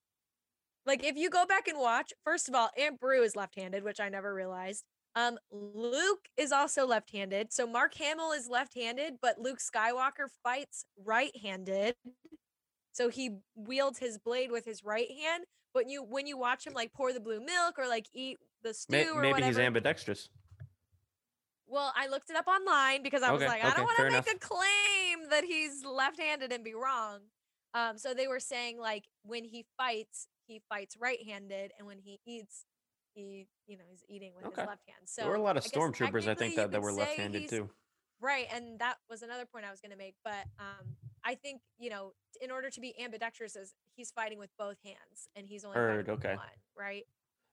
Like if you go back and watch, first of all, Aunt Beru is left-handed, which I never realized. Um, Luke is also left-handed. So Mark Hamill is left-handed, but Luke Skywalker fights right-handed. So he wields his blade with his right hand. But you when you watch him like pour the blue milk or like eat the stew May- or maybe whatever. he's ambidextrous. Well, I looked it up online because I was Okay, like, I don't want to make enough. a claim that he's left-handed and be wrong. Um, so they were saying like when he fights, he fights right-handed, and when he eats, he you know he's eating with Okay. his left hand. So there were a lot of I stormtroopers, I think, that, that were left-handed too. Right, and that was another point I was going to make. But um, I think you know, in order to be ambidextrous, is he's fighting with both hands, and he's only Heard, okay. one, right?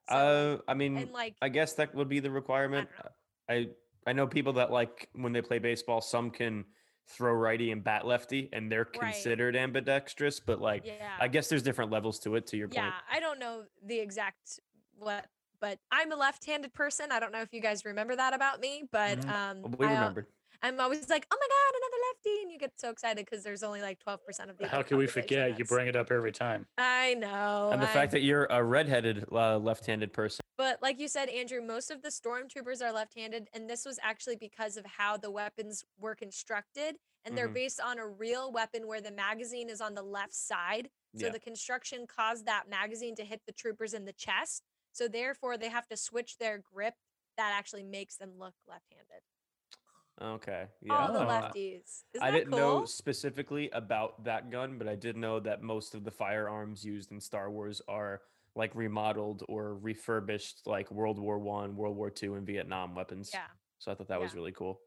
So, Uh, I mean, and like, I guess that would be the requirement. know. I I know people that like when they play baseball, some can throw righty and bat lefty, and they're Right. considered ambidextrous. But like, yeah, I guess there's different levels to it. To your point, yeah, I don't know the exact what, but I'm a left-handed person. I don't know if you guys remember that about me, but Mhm. um, we remembered. I'm always like, oh my god, another lefty, and you get so excited because there's only like 12 percent of the. How can we population forget? You bring it up every time. I know. and the I- fact that you're a redheaded uh, left-handed person. But like you said, Andrew, most of the stormtroopers are left-handed, and this was actually because of how the weapons were constructed, and they're Mhm. based on a real weapon where the magazine is on the left side. So Yeah. the construction caused that magazine to hit the troopers in the chest. So therefore, they have to switch their grip. That actually makes them look left-handed. Okay, yeah. All the I- lefties. Isn't I didn't cool? know specifically about that gun, but I did know that most of the firearms used in Star Wars are like remodeled or refurbished, like World War One, World War Two, and Vietnam weapons. Yeah. So I thought that was really cool.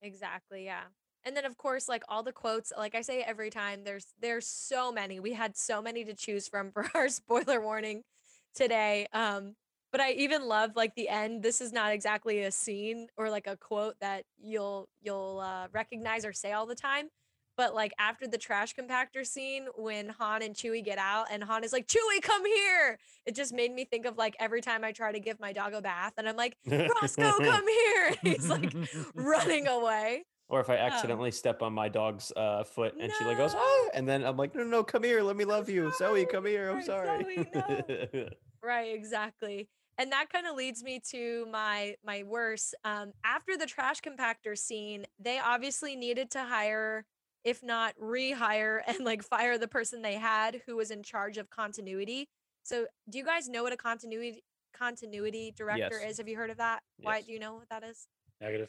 Exactly, yeah. And then of course, like all the quotes, like I say every time, there's there's so many. We had so many to choose from for our spoiler warning today. Um, but I even love like the end. This is not exactly a scene or like a quote that you'll you'll uh, recognize or say all the time. But like after the trash compactor scene, when Han and Chewie get out, and Han is like, "Chewie, come here!" It just made me think of like every time I try to give my dog a bath, and I'm like, "Roscoe, come here!" He's like running away. Or if I Oh. accidentally step on my dog's uh, foot and she like goes, No. ah, and then I'm like, no, no, no, come here, let me love you, Zoe, come here, I'm sorry. Zoe, Right, exactly. And that kind of leads me to my my worst. Um, after the trash compactor scene, they obviously needed to hire, if not rehire, and like fire the person they had who was in charge of continuity. So, do you guys know what a continuity continuity director Yes. is? Have you heard of that? Why do you know what that is? Negative.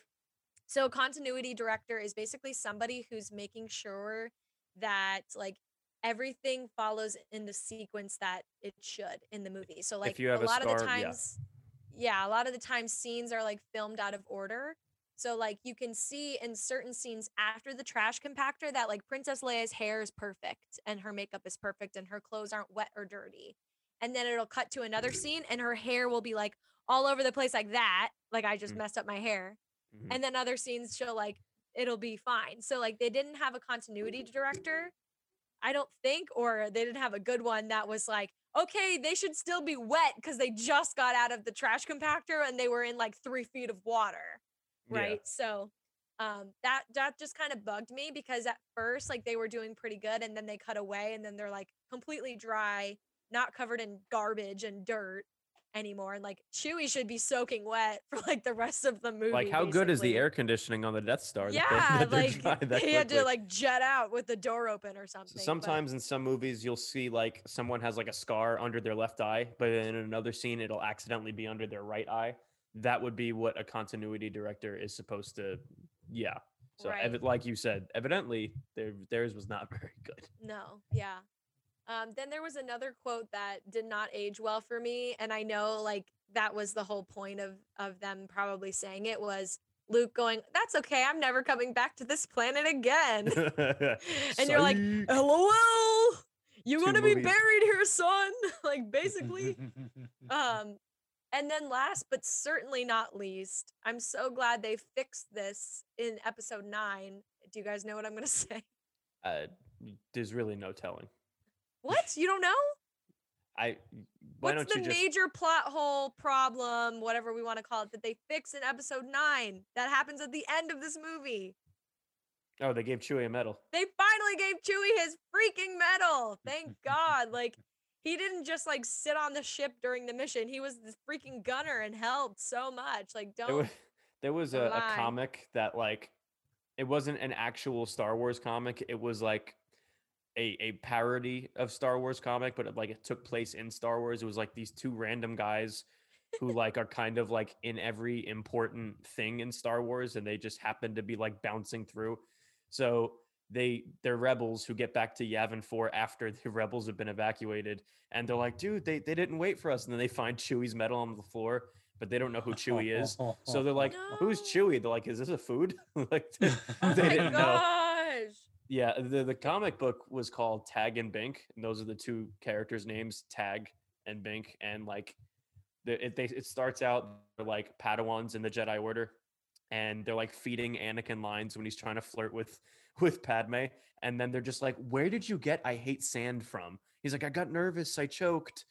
So continuity director is basically somebody who's making sure that like everything follows in the sequence that it should in the movie. So like a a lot of the star- yeah. times yeah. a lot of the times scenes are like filmed out of order. So like you can see in certain scenes after the trash compactor that like Princess Leia's hair is perfect and her makeup is perfect and her clothes aren't wet or dirty. And then it'll cut to another scene and her hair will be like all over the place like that. Like I just Mm. messed up my hair Mhm. and then other scenes she'll like it'll be fine so like they didn't have a continuity director i don't think or they didn't have a good one that was like okay they should still be wet because they just got out of the trash compactor and they were in like three feet of water Yeah. right so um that that just kind of bugged me because at first like they were doing pretty good and then they cut away and then they're like completely dry not covered in garbage and dirt anymore and like Chewie should be soaking wet for like the rest of the movie Like, how good is the air conditioning on the Death Star? that they- Yeah, that like he had to like jet out with the door open or something. So but- sometimes in some movies you'll see like someone has like a scar under their left eye, but in another scene it'll accidentally be under their right eye. That would be what a continuity director is supposed to. Yeah. So Right. like you said, evidently their theirs was not very good. no, yeah. Um, then there was another quote that did not age well for me, and I know like that was the whole point of of them probably saying it was Luke going, "That's okay, I'm never coming back to this planet again." and you're like. "LOL, you Two gonna be buried here, son?" like basically. um And then last but certainly not least, I'm so glad they fixed this in episode 9. Do you guys know what I'm going to say? Uh, there's really no telling. What? You don't know? I why What's don't the you just major plot hole problem, whatever we want to call it, that they fix in episode 9 that happens at the end of this movie? Oh, they gave Chewie a medal. They finally gave Chewie his freaking medal. Thank God. Like he didn't just like sit on the ship during the mission. He was the freaking gunner and helped so much. Like don't was, there was a, a comic that like it wasn't an actual Star Wars comic. It was like a a parody of Star Wars comic, but it, like it took place in Star Wars. It was like these two random guys who like are kind of like in every important thing in Star Wars, and they just happen to be like bouncing through. So they they're rebels who get back to Yavin 4 after the rebels have been evacuated, and they're like, dude, they, they didn't wait for us. And then they find Chewie's medal on the floor, but they don't know who Chewie is. So they're like, "Who's Chewie?" They're like, "Is this a food?" like, Oh they my didn't know. Yeah, the the comic book was called Tag and Bink, and those are the two characters' names, Tag and Bink. And like, the, it they, it starts out like Padawans in the Jedi Order, and they're like feeding Anakin lines when he's trying to flirt with with Padme, and then they're just like, "Where did you get I hate sand from?" He's like, "I got nervous, I choked."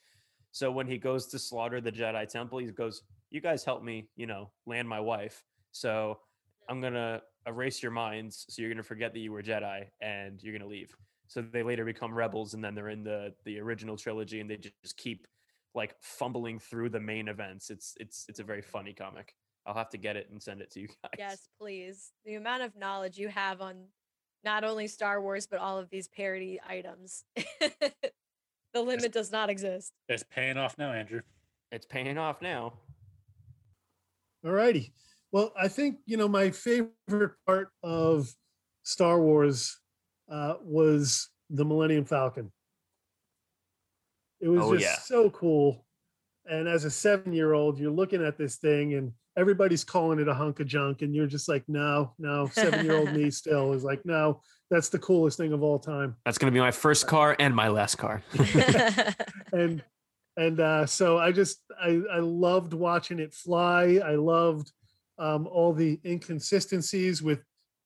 So when he goes to slaughter the Jedi Temple, he goes, "You guys help me, you know, land my wife." So I'm gonna erase your minds, so you're gonna forget that you were Jedi, and you're gonna leave. So they later become rebels, and then they're in the the original trilogy, and they just keep like fumbling through the main events. It's it's it's a very funny comic. I'll have to get it and send it to you guys. Yes, please. The amount of knowledge you have on not only Star Wars but all of these parody items. the limit does not exist. It's paying off now, Andrew. It's paying off now. All righty. Well, I think you know my favorite part of Star Wars uh, was the Millennium Falcon. It was Oh, just yeah. so cool. And as a seven-year-old, you're looking at this thing, and everybody's calling it a hunk of junk, and you're just like, no, no. Seven-year-old me still is like, no, that's the coolest thing of all time. That's gonna be my first car and my last car. and and uh, so I just I I loved watching it fly. I loved um, all the inconsistencies with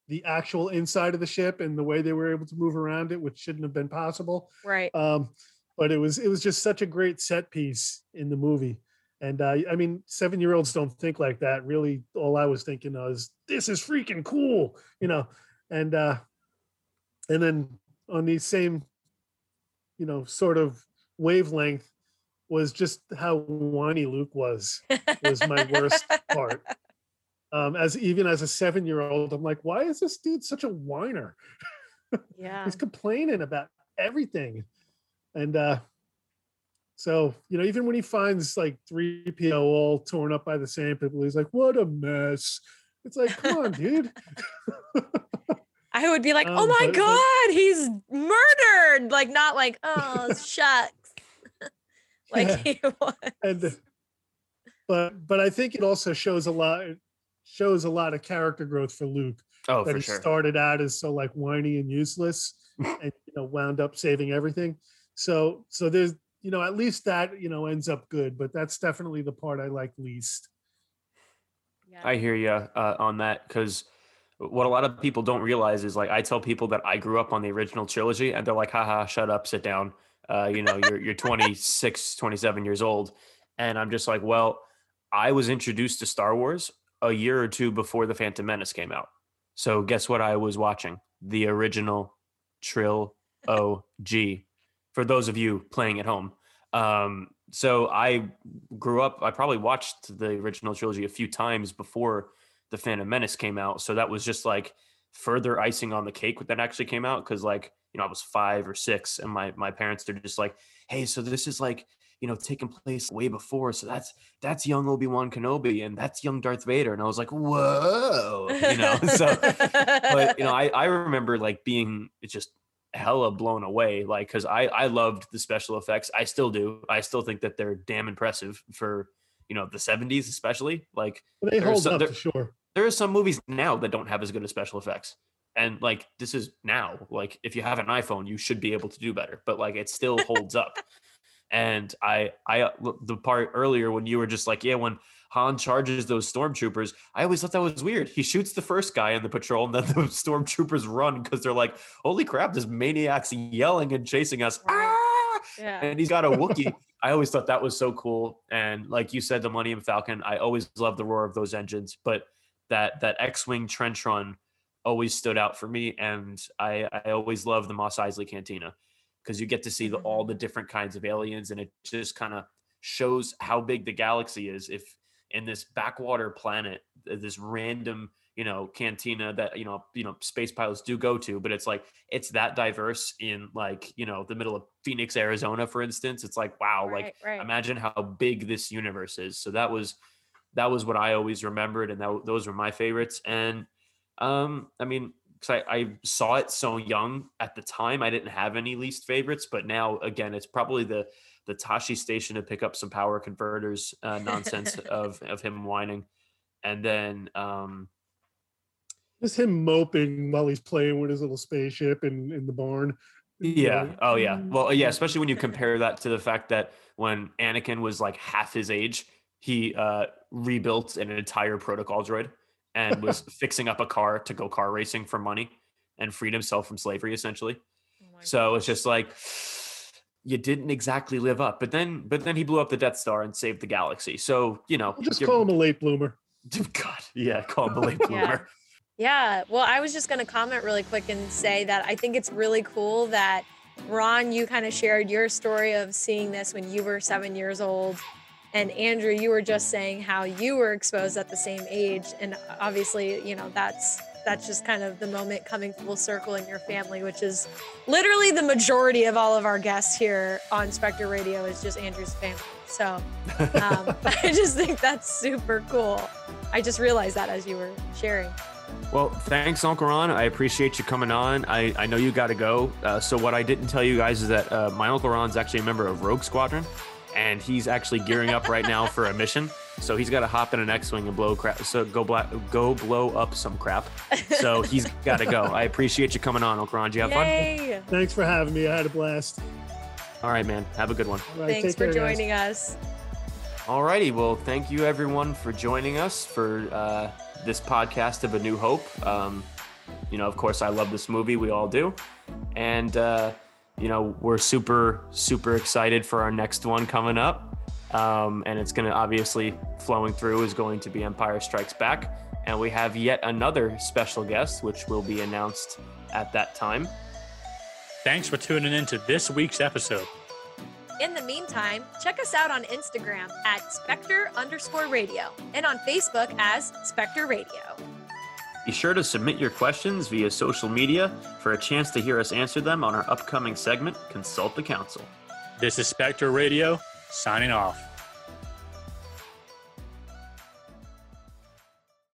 the actual inside of the ship and the way they were able to move around it, which shouldn't have been possible. right. Um, but it was it was just such a great set piece in the movie. And uh, I mean, seven year olds don't think like that. Really, all I was thinking was, "This is freaking cool," you know. And uh, and then on the same, you know, sort of wavelength was just how whiny Luke was. was my worst part. Um, as even as a seven year old, I'm like, why is this dude such a whiner? Yeah. He's complaining about everything. And uh so, you know, even when he finds like 3PO all torn up by the same people, he's like, what a mess. It's like, come on, dude. I would be like, oh Um, my God, he's murdered. Like, not like, oh, shucks. like Yeah. he was. and but but I think it also shows a lot shows a lot of character growth for Luke. Oh, that for he sure. started out as so like whiny and useless and you know wound up saving everything so so there's you know at least that you know ends up good but that's definitely the part i like least Yeah. I hear you uh, on that because what a lot of people don't realize is like I tell people that I grew up on the original trilogy and they're like, haha, shut up, sit down. Uh, you know, you're, you're 26, 27 years old. And I'm just like, well, I was introduced to Star Wars a year or two before The Phantom Menace came out. So guess what I was watching? The original Trill OG for those of you playing at home. Um, so I grew up, I probably watched the original trilogy a few times before the Phantom Menace came out. So that was just like further icing on the cake when that actually came out. Cause like, you know, I was five or six and my my parents are just like, hey, so this is like, you know, taking place way before. So that's that's young Obi-Wan Kenobi and that's young Darth Vader. And I was like, whoa, you know. so but you know, I, I remember like being just hella blown away, like because I I loved the special effects. I still do. I still think that they're damn impressive for you know the '70s, especially. Like they hold some- up there- for sure there are some movies now that don't have as good as special effects, and like this is now. Like if you have an iPhone, you should be able to do better. But like it still holds up. And I, I, the part earlier when you were just like, yeah, when Han charges those stormtroopers, I always thought that was weird. He shoots the first guy in the patrol, and then the stormtroopers run because they're like, "Holy crap! This maniac's yelling and chasing us!" Ah! Yeah. And he's got a Wookiee. I always thought that was so cool. And like you said, the Millennium Falcon, I always loved the roar of those engines. But that that X-wing trench run always stood out for me, and I I always loved the Mos Eisley Cantina because you get to see the, all the different kinds of aliens, and it just kind of shows how big the galaxy is. If in this backwater planet, this random you know cantina that you know you know space pilots do go to but it's like it's that diverse in like you know the middle of phoenix arizona for instance it's like wow like Right, right. imagine how big this universe is so that was that was what i always remembered and that, those were my favorites and um i mean 'cause I, I saw it so young at the time i didn't have any least favorites but now again it's probably the the Tosche Station to pick up some power converters uh, nonsense of of him whining and then um Just him moping while he's playing with his little spaceship in, in the barn. Yeah. know, Oh, yeah. mm, Well, yeah. Especially when you compare that to the fact that when Anakin was like half his age, he uh, rebuilt an entire protocol droid and was fixing up a car to go car racing for money and freed himself from slavery, essentially. Oh my So it's just like you didn't exactly live up. But then, but then he blew up the Death Star and saved the galaxy. So you know, We'll just call him a late bloomer. God, yeah, call him a late Yeah. bloomer. Yeah. Well, I was just going to comment really quick and say that I think it's really cool that Ron, you kind of shared your story of seeing this when you were seven years old. And Andrew, you were just saying how you were exposed at the same age. And obviously, you know, that's that's just kind of the moment coming full circle in your family, which is literally the majority of all of our guests here on Spectre Radio is just Andrew's family. So um, I just think that's super cool. I just realized that as you were sharing. Well, thanks, Uncle Ron. I appreciate you coming on. I, I know you got to go. Uh, so, what I didn't tell you guys is that uh, my Uncle Ron's actually a member of Rogue Squadron, and he's actually gearing up right now for a mission. So he's got to hop in an X-wing and blow crap. So go bla- go blow up some crap. So he's got to go. I appreciate you coming on, Uncle Ron. You have fun? Thanks for having me. I had a blast. All right, man. Have a good one. All right, Thanks for care, guys. joining us. Alrighty, well, thank you everyone for joining us for uh, this podcast of A New Hope. Um, you know, of course, I love this movie. We all do, and uh, you know, we're super, super excited for our next one coming up. Um, and it's going to obviously flowing through is going to be Empire Strikes Back, and we have yet another special guest, which will be announced at that time. Thanks for tuning in to this week's episode. In the meantime, check us out on Instagram at Spectre underscore radio and on Facebook as Spectre Radio. Be sure to submit your questions via social media for a chance to hear us answer them on our upcoming segment, Consult the Council. This is Spectre Radio signing off.